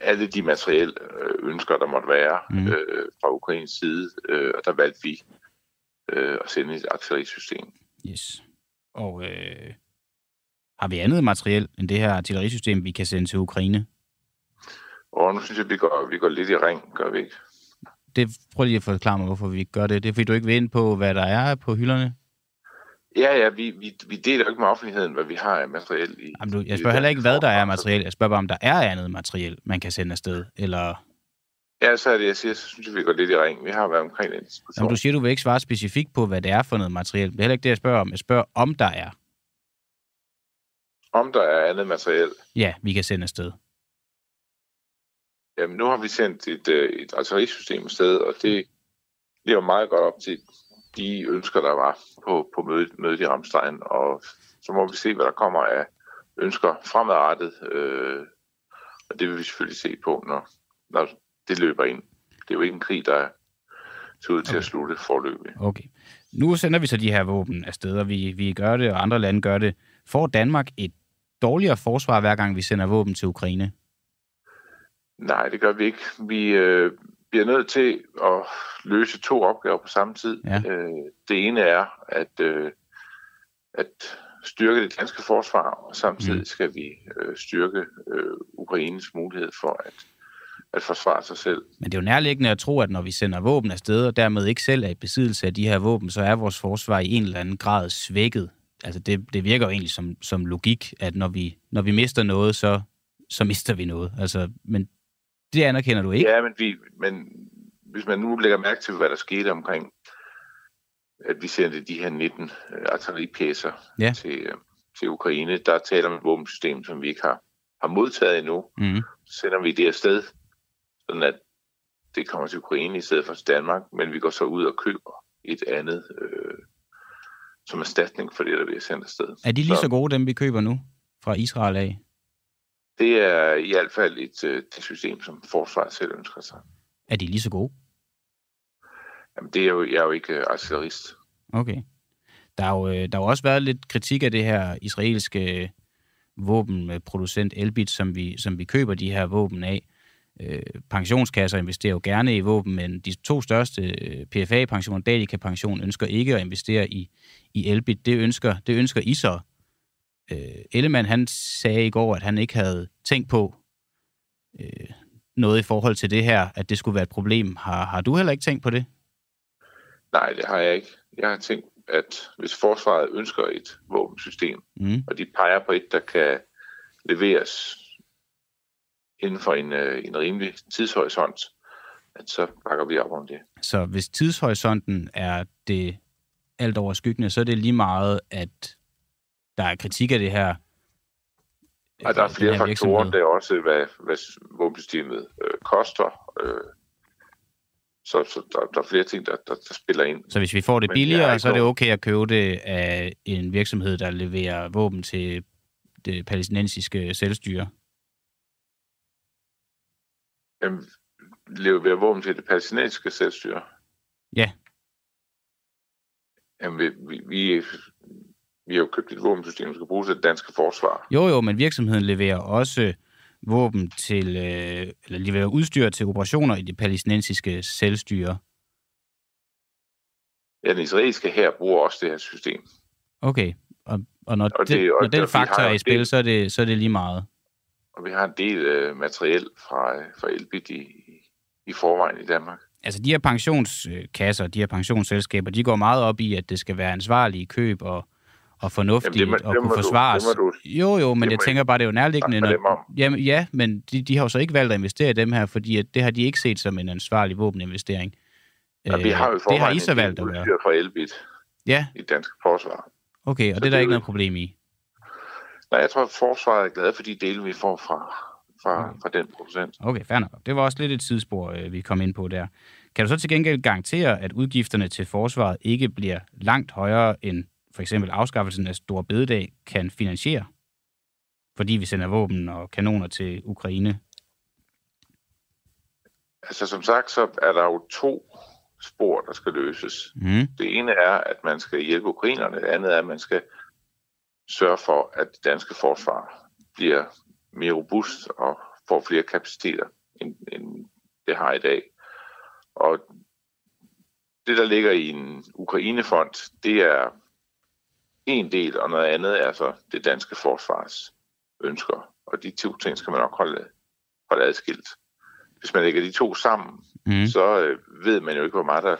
alle de materielle øh, ønsker, der måtte være mm. øh, fra Ukraines side, øh, og der valgte vi øh, at sende et artillerisystem. Yes. Og øh, har vi andet materiel end det her artillerisystem, vi kan sende til Ukraine? Og nu synes jeg, vi går, vi går lidt i ring, gør vi ikke? Det, prøv lige at forklare mig, hvorfor vi gør det. Det er, fordi du ikke vil ind på, hvad der er på hylderne? Ja, ja, vi, vi, vi deler jo ikke med offentligheden, hvad vi har af materiel i... Jamen, du, jeg spørger heller ikke, hvad der er materiel. Jeg spørger bare, om der er andet materiel, man kan sende afsted, eller... Ja, så er det, jeg siger, så synes jeg, vi går lidt i ring. Vi har været omkring den diskussion. Jamen, du siger, du vil ikke svare specifikt på, hvad det er for noget materiel. Det er heller ikke det, jeg spørger om. Jeg spørger, om der er. Om der er andet materiel? Ja, vi kan sende afsted. Jamen, nu har vi sendt et, øh, et artillerisystem afsted, og det lever meget godt op til de ønsker, der var på, på mødet, mødet i Ramstein, og så må vi se, hvad der kommer af ønsker fremadrettet, øh, og det vil vi selvfølgelig se på, når, når det løber ind. Det er jo ikke en krig, der ser ud til okay. at slutte forløbig. Okay. Nu sender vi så de her våben afsted, og vi, vi gør det, og andre lande gør det. Får Danmark et dårligere forsvar, hver gang vi sender våben til Ukraine? Nej, det gør vi ikke. Vi øh, bliver nødt til at løse to opgaver på samme tid. Ja. Øh, det ene er at, øh, at styrke det danske forsvar, og samtidig mm. skal vi øh, styrke øh, Ukraines mulighed for at, at forsvare sig selv. Men det er jo nærliggende at tro, at når vi sender våben afsted, og dermed ikke selv er i besiddelse af de her våben, så er vores forsvar i en eller anden grad svækket. Altså det, det virker jo egentlig som, som logik, at når vi, når vi mister noget, så, så mister vi noget. Altså, men det anerkender du ikke? Ja, men, vi, men hvis man nu lægger mærke til, hvad der skete omkring, at vi sendte de her 19 uh, øh, artilleripjæser ja. til, uh, til Ukraine, der taler om et våbensystem, som vi ikke har, har modtaget endnu. Mm. Så sender vi det afsted, sådan at det kommer til Ukraine i stedet for til Danmark, men vi går så ud og køber et andet øh, som erstatning for det, der bliver sendt afsted. Er de lige så, så gode, dem vi køber nu fra Israel af? Det er i hvert fald et, øh, et system, som forsvaret selv ønsker sig. Er de lige så gode? Jamen, det er jo, jeg er jo ikke uh, artillerist. Okay. Der har, jo, øh, der har også været lidt kritik af det her israelske våbenproducent Elbit, som vi, som vi køber de her våben af. Øh, pensionskasser investerer jo gerne i våben, men de to største PFA-pensioner, Dalika-pension, ønsker ikke at investere i, i Elbit. Det ønsker, det ønsker I så. Øh, Ellemann, han sagde i går, at han ikke havde tænkt på øh, noget i forhold til det her, at det skulle være et problem. Har, har du heller ikke tænkt på det? Nej, det har jeg ikke. Jeg har tænkt, at hvis forsvaret ønsker et våbensystem, mm. og de peger på et, der kan leveres inden for en, øh, en rimelig tidshorisont, at så bakker vi op om det. Så hvis tidshorisonten er det alt overskyggende, så er det lige meget, at der er kritik af det her. Ja, der er flere faktorer. Det er også, hvad, hvad våbensystemet øh, koster. Øh, så, så der, der er flere ting, der, der, der spiller ind. Så hvis vi får det billigere, så er det okay at købe det af en virksomhed, der leverer våben til det palæstinensiske selvstyre? Jamen, leverer våben til det palæstinensiske selvstyre? Ja. Jamen, vi, vi, vi, vi har jo købt et våbensystem, der skal bruges af det danske forsvar. Jo, jo, men virksomheden leverer også våben til, øh, eller leverer udstyr til operationer i det palæstinensiske selvstyre. Ja, den israelske her bruger også det her system. Okay, og, og når, og det, det, og den faktor er i spil, del, så, er det, så er det lige meget? Og vi har en del øh, materiel fra, fra Elbit i, i forvejen i Danmark. Altså de her pensionskasser, de her pensionsselskaber, de går meget op i, at det skal være ansvarlige køb og og fornuftigt Jamen, det må, og kunne forsvares. Du, jo, jo, men jeg tænker bare, det er jo nærliggende. Når, jamen, ja, men de, de har jo så ikke valgt at investere i dem her, fordi at det har de ikke set som en ansvarlig våbeninvestering. Ja, vi har jo det har I så valgt at gøre. fra Elbit ja. i dansk forsvar. Okay, og så det er der ikke noget problem i? Nej, jeg tror, at forsvaret er glad for de dele, vi får fra, fra, okay. fra den producent. Okay, fair nok. Det var også lidt et tidsspor, øh, vi kom ind på der. Kan du så til gengæld garantere, at udgifterne til forsvaret ikke bliver langt højere end for eksempel afskaffelsen af Stor Bededag kan finansiere, fordi vi sender våben og kanoner til Ukraine? Altså som sagt, så er der jo to spor, der skal løses. Mm. Det ene er, at man skal hjælpe ukrainerne. Det andet er, at man skal sørge for, at det danske forsvar bliver mere robust og får flere kapaciteter, end, end det har i dag. Og det, der ligger i en Ukrainefond, det er en del, og noget andet er så det danske forsvars ønsker. Og de to ting skal man nok holde, holde adskilt. Hvis man lægger de to sammen, mm. så øh, ved man jo ikke, hvor meget der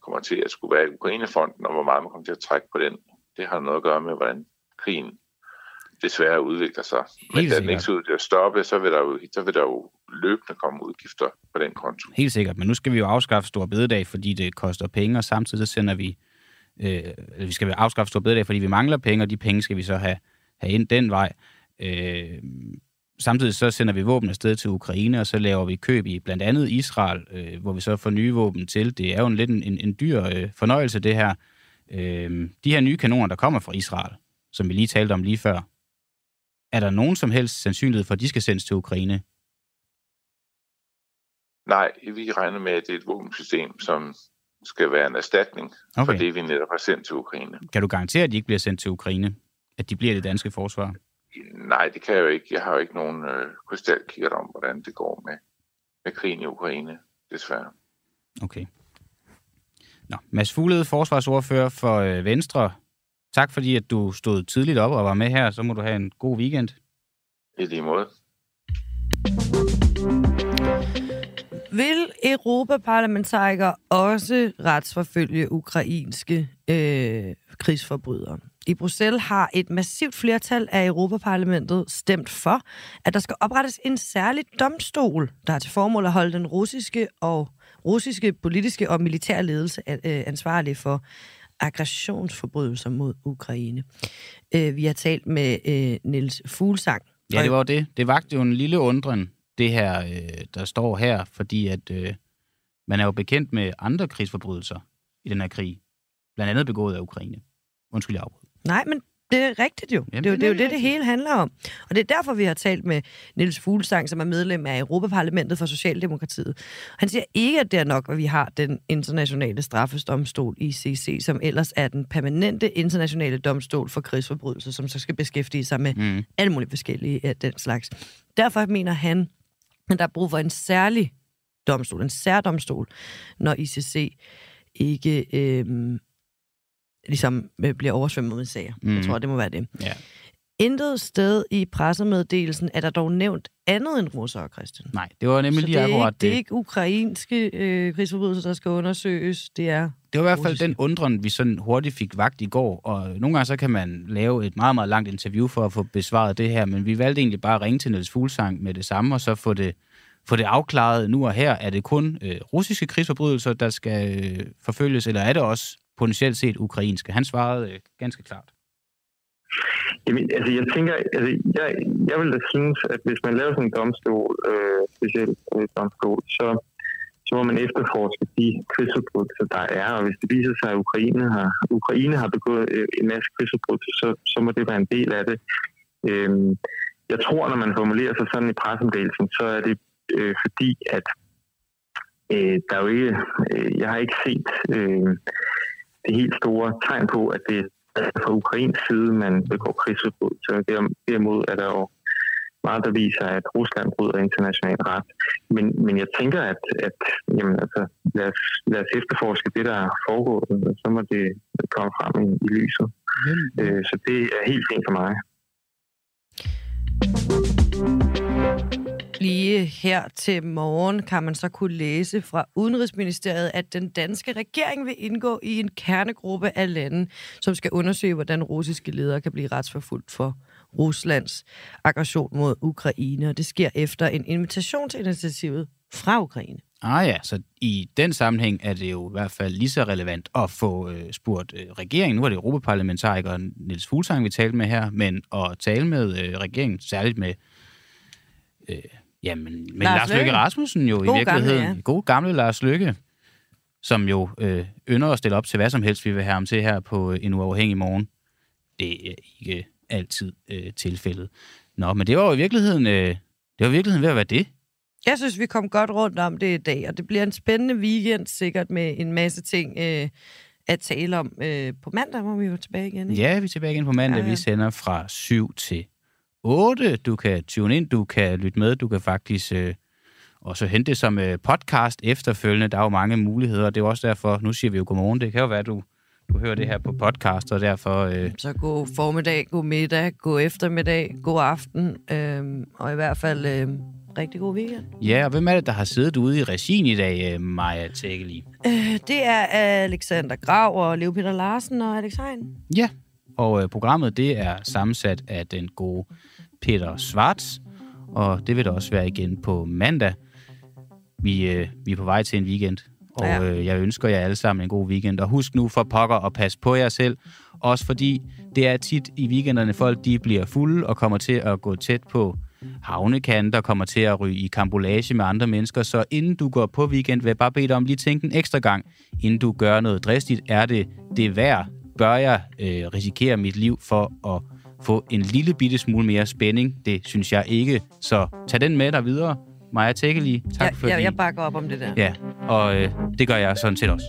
kommer til at skulle være i Ukrainefonden, og hvor meget man kommer til at trække på den. Det har noget at gøre med, hvordan krigen desværre udvikler sig. Men da den ikke ser ud til at stoppe, så vil, der jo, så vil der jo løbende komme udgifter på den konto. Helt sikkert, men nu skal vi jo afskaffe Stor Bededag, fordi det koster penge, og samtidig så sender vi, øh, vi skal afskaffe Stor Bededag, fordi vi mangler penge, og de penge skal vi så have, have ind den vej. Øh, samtidig så sender vi våben afsted til Ukraine, og så laver vi køb i blandt andet Israel, øh, hvor vi så får nye våben til. Det er jo en lidt en, en dyr øh, fornøjelse, det her. Øh, de her nye kanoner, der kommer fra Israel, som vi lige talte om lige før, er der nogen som helst sandsynlighed for, at de skal sendes til Ukraine? Nej, vi regner med, at det er et våbensystem, som skal være en erstatning okay. for det, vi netop har sendt til Ukraine. Kan du garantere, at de ikke bliver sendt til Ukraine? At de bliver det danske forsvar? Nej, det kan jeg jo ikke. Jeg har jo ikke nogen øh, krystalkigger om, hvordan det går med, med krigen i Ukraine, desværre. Okay. Nå, Mads Fuglede, forsvarsordfører for øh, Venstre. Tak fordi, at du stod tidligt op og var med her. Så må du have en god weekend. I lige måde. Vil Europaparlamentarikere også retsforfølge ukrainske øh, krigsforbrydere? I Bruxelles har et massivt flertal af Europaparlamentet stemt for, at der skal oprettes en særlig domstol, der har til formål at holde den russiske og russiske politiske og militære ledelse øh, ansvarlig for aggressionsforbrydelser mod Ukraine. Øh, vi har talt med øh, Niels Fuglsang. Ja, det var det. Det vagte jo en lille undren, det her, øh, der står her, fordi at øh, man er jo bekendt med andre krigsforbrydelser i den her krig, blandt andet begået af Ukraine. Undskyld, jeg afbrød. Nej, men det er rigtigt jo. Jamen, det er jo det, er jo det, det hele handler om. Og det er derfor, vi har talt med Niels Fuglsang, som er medlem af Europaparlamentet for Socialdemokratiet. Han siger ikke, at det er nok, at vi har den internationale straffesdomstol, ICC, som ellers er den permanente internationale domstol for krigsforbrydelser, som så skal beskæftige sig med mm. alle mulige forskellige af den slags. Derfor mener han, at der er brug for en særlig domstol, en særdomstol, når ICC ikke øh, ligesom øh, bliver oversvømmet med sager. Mm. Jeg tror, det må være det. Ja. Intet sted i pressemeddelelsen er der dog nævnt andet end russere, Christian. Nej, det var nemlig lige akkurat det. det er ikke ukrainske øh, krigsforbrydelser, der skal undersøges. Det er Det var i hvert fald den undren, vi sådan hurtigt fik vagt i går. Og nogle gange så kan man lave et meget, meget langt interview for at få besvaret det her. Men vi valgte egentlig bare at ringe til Niels Fuglsang med det samme, og så få det, få det afklaret nu og her. Er det kun øh, russiske krigsforbrydelser, der skal øh, forfølges, eller er det også potentielt set ukrainske? Han svarede øh, ganske klart. Jamen, altså, jeg tænker, altså, jeg, jeg vil da synes, at hvis man laver sådan en domstol, øh, specielt en domstol, så, så må man efterforske de krigsforbrydelser, der er, og hvis det viser sig, at Ukraine har, Ukraine har begået øh, en masse krigsforbrydelser, så, så må det være en del af det. Øh, jeg tror, når man formulerer sig sådan i pressemeddelelsen, så er det øh, fordi, at øh, der er jo ikke, øh, jeg har ikke set øh, det helt store tegn på, at det er fra Ukrains side, man begår krigsforbrydelser. Derimod er der jo meget, der viser, at Rusland bryder international ret. Men, men jeg tænker, at, at jamen, altså, lad, os, lad os efterforske det, der er foregået, og så må det komme frem i, i lyset. Mm. Øh, så det er helt fint for mig. Lige her til morgen kan man så kunne læse fra Udenrigsministeriet, at den danske regering vil indgå i en kernegruppe af lande, som skal undersøge, hvordan russiske ledere kan blive retsforfulgt for Ruslands aggression mod Ukraine. Og det sker efter en invitation til initiativet fra Ukraine. Ah ja, så i den sammenhæng er det jo i hvert fald lige så relevant at få øh, spurgt øh, regeringen. Nu er det europaparlamentarikeren Niels Fuglsang, vi talte med her, men at tale med øh, regeringen, særligt med øh, Jamen, men Lars, Lars Løkke Rasmussen jo God i virkeligheden. Gamle, ja. God gamle Lars Løkke, som jo øh, ynder at stille op til hvad som helst, vi vil have ham til her på en uafhængig morgen. Det er ikke altid øh, tilfældet. Nå, men det var jo i virkeligheden, øh, det var i virkeligheden ved at være det. Jeg synes, vi kom godt rundt om det i dag, og det bliver en spændende weekend sikkert med en masse ting øh, at tale om. Øh, på mandag hvor vi jo tilbage igen. Ikke? Ja, vi er tilbage igen på mandag. Ja, ja. Vi sender fra 7 til 8. Du kan tune ind, du kan lytte med, du kan faktisk øh, også hente det som øh, podcast efterfølgende. Der er jo mange muligheder, og det er også derfor, nu siger vi jo godmorgen, det kan jo være, du, du hører det her på podcast, og derfor... Øh, Så god formiddag, god middag, god eftermiddag, god aften, øh, og i hvert fald øh, rigtig god weekend. ja, og hvem er det, der har siddet ude i regien i dag, øh, Maja Tækkeli? Øh, det er Alexander Grav og Leo Peter Larsen og Alex Hein. Ja, og øh, programmet det er sammensat af den gode Peter Schwartz, og det vil der også være igen på mandag. Vi, øh, vi er på vej til en weekend, og Ja. øh, jeg ønsker jer alle sammen en god weekend. Og husk nu for pokker at passe på jer selv, også fordi det er tit i weekenderne, folk de bliver fulde og kommer til at gå tæt på havnekanter, kommer til at ryge i kambolage med andre mennesker. Så inden du går på weekend, vil jeg bare bede dig om lige tænke en ekstra gang, inden du gør noget dristigt. Er det det værd? Bør jeg øh, risikere mit liv for at få en lille bitte smule mere spænding? Det synes jeg ikke. Så tag den med dig videre. Maja Tækkeli, tak Jeg, for jeg, jeg bakker op om det der. Ja, og øh, det gør jeg sådan set også.